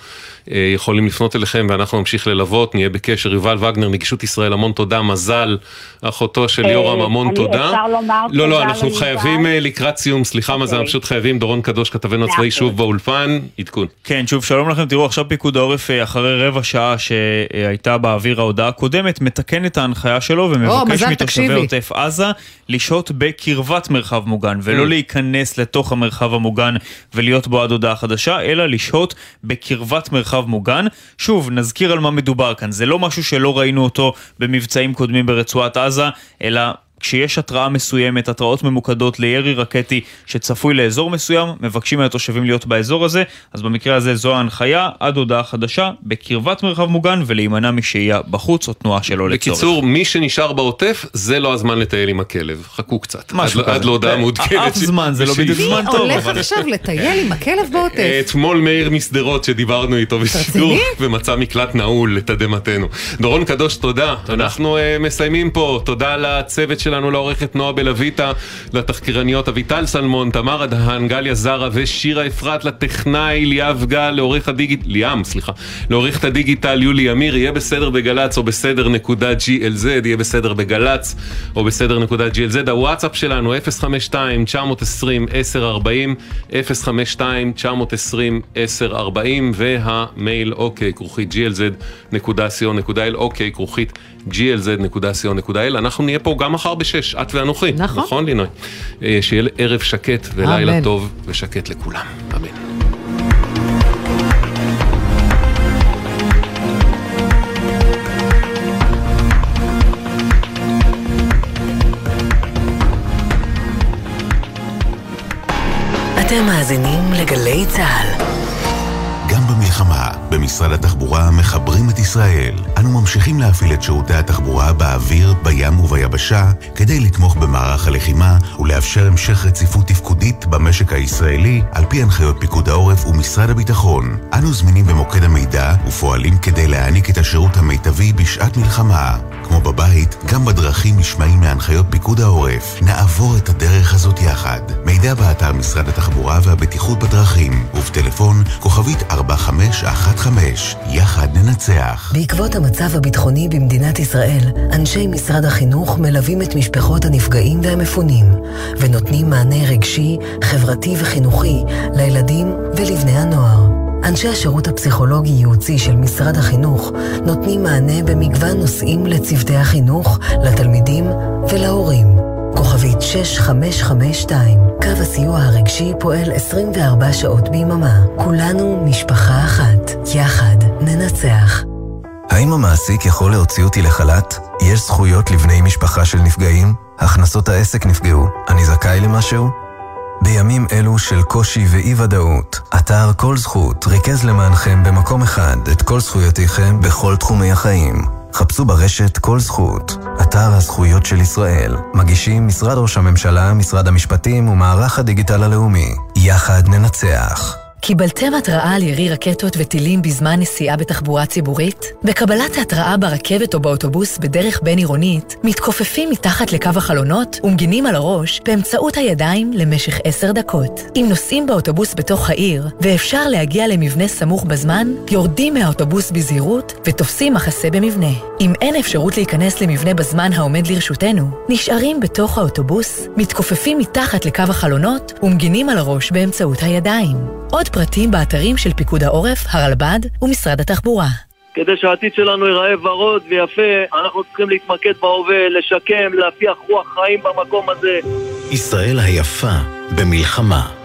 יכולים לפנות אליכם, ואנחנו נמשיך ללוות, נהיה בקשר. יובל וגנר, נגישות ישראל, המון תודה, מזל, אחותו של אה, יורם, המון אני- תודה. אפשר לומר לא, לא, תודה אנחנו? חייבים אה, לקראת סיום, סליחה מזל, אוקיי. פשוט חייבים, דורון קדוש, כתבנו הצבאי, שוב באולפן, עדכון. כן, שוב, שלום לכם. תראו, עכשיו פיקוד העורף, אה, אחרי רבע שעה שהייתה באוויר ההודעה הקודמת, מתקן את ההנחיה שלו ומבקש מזל, מתושבי. עוטף עזה לשהות בקרבת מרחב מוגן, ולא Mm. להיכנס לתוך המרחב המוגן ולהיות בו עד הודעה חדשה, אלא לשהות בקרבת מרחב מוגן. שוב, נזכיר על מה מדובר כאן. זה לא משהו שלא ראינו אותו במבצעים קודמים ברצועת עזה, אלא... כשיש התראה מסוימת, התראות ממוקדות לירי רקטי שצפוי לאזור מסוים, מבקשים מהתושבים להיות באזור הזה, אז במקרה הזה זו ההנחיה, עד הודעה חדשה, בקרבת מרחב מוגן ולהימנע משהייה בחוץ או תנועה שלא לצורך. בקיצור, מי שנשאר בעוטף, זה לא הזמן לטייל עם הכלב. חכו קצת. משהו עד- עד כזה. להודעה כן. מעודכנת. אף זמן זה לא. בדיוק זמן מי טוב, הולך אבל- עכשיו לטייל עם הכלב בעוטף? אתמול מאיר משדרות שדיברנו איתו בשידור? ומצא מקלט נעול לתדהמתנו. דורון קדוש, תודה. אנחנו uh, מסיימים פה. תודה לצוות שלנו, לעורכת נועה בלויטה, לתחקירניות אביטל סלמון, תמר אדהן, גליה זרה ושירה אפרת, לטכנאי ליאב גל, לעורך הדיגיט... ליאם, סליחה. לעורכת הדיגיטל יולי אמיר, יהיה בסדר בגל"צ או בסדר נקודה GLZ, יהיה בסדר בגל"צ או בסדר נקודה GLZ. הוואטסאפ שלנו 052-920-1040, 052-920-1040, והמייל אוקיי, כרוכית glz.co.il, אוקיי, כרוכית glz.co.il. אנחנו נהיה פה גם מחר בשש, את ואנוכי. נכון. נכון, לינוי? אה, שיהיה ערב שקט ולילה אמן. טוב ושקט לכולם. אמן. אתם מאזינים לגלי צה"ל. גם במלחמה, במשרד התחבורה מחברים את ישראל. אנו ממשיכים להפעיל את שירותי התחבורה באוויר, בים וביבשה, כדי לתמוך במערך הלחימה ולאפשר המשך רציפות תפקודית במשק הישראלי, על פי הנחיות פיקוד העורף ומשרד הביטחון. אנו זמינים במוקד המידע ופועלים כדי להעניק את השירות המיטבי בשעת מלחמה. כמו בבית, גם בדרכים נשמעים מהנחיות פיקוד העורף. נעבור את הדרך הזאת יחד. מידע באתר משרד התחבורה והבטיחות בדרכים, ובטלפון כוכבית 4515. יחד ננצח. בעקבות המצב הביטחוני במדינת ישראל, אנשי משרד החינוך מלווים את משפחות הנפגעים והמפונים, ונותנים מענה רגשי, חברתי וחינוכי לילדים ולבני הנוער. אנשי השירות הפסיכולוגי-ייעוצי של משרד החינוך נותנים מענה במגוון נושאים לצוותי החינוך, לתלמידים ולהורים. כוכבית 6552, קו הסיוע הרגשי פועל 24 שעות ביממה. כולנו משפחה אחת. יחד ננצח. האם המעסיק יכול להוציא אותי לחל"ת? יש זכויות לבני משפחה של נפגעים? הכנסות העסק נפגעו. אני זכאי למשהו? בימים אלו של קושי ואי-ודאות, אתר כל זכות ריכז למענכם במקום אחד את כל זכויותיכם בכל תחומי החיים. חפשו ברשת כל זכות, אתר הזכויות של ישראל. מגישים משרד ראש הממשלה, משרד המשפטים ומערך הדיגיטל הלאומי. יחד ננצח. קיבלתם התראה על ירי רקטות וטילים בזמן נסיעה בתחבורה ציבורית? בקבלת ההתראה ברכבת או באוטובוס בדרך בין-עירונית, מתכופפים מתחת לקו החלונות ומגינים על הראש באמצעות הידיים למשך עשר דקות. אם נוסעים באוטובוס בתוך העיר ואפשר להגיע למבנה סמוך בזמן, יורדים מהאוטובוס בזהירות ותופסים מחסה במבנה. אם אין אפשרות להיכנס למבנה בזמן העומד לרשותנו, נשארים בתוך האוטובוס, מתכופפים מתחת לקו החלונות ומגינים על הראש באמצעות הידיים. עוד פרטים באתרים של פיקוד העורף, הרלב"ד ומשרד התחבורה. כדי שהעתיד שלנו ייראה ורוד ויפה, אנחנו צריכים להתמקד בהווה, לשקם, להפיח רוח חיים במקום הזה. ישראל היפה במלחמה.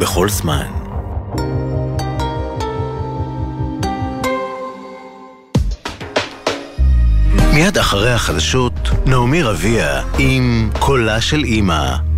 בכל זמן. מיד אחרי החדשות, נעמי רביע עם קולה של אימא.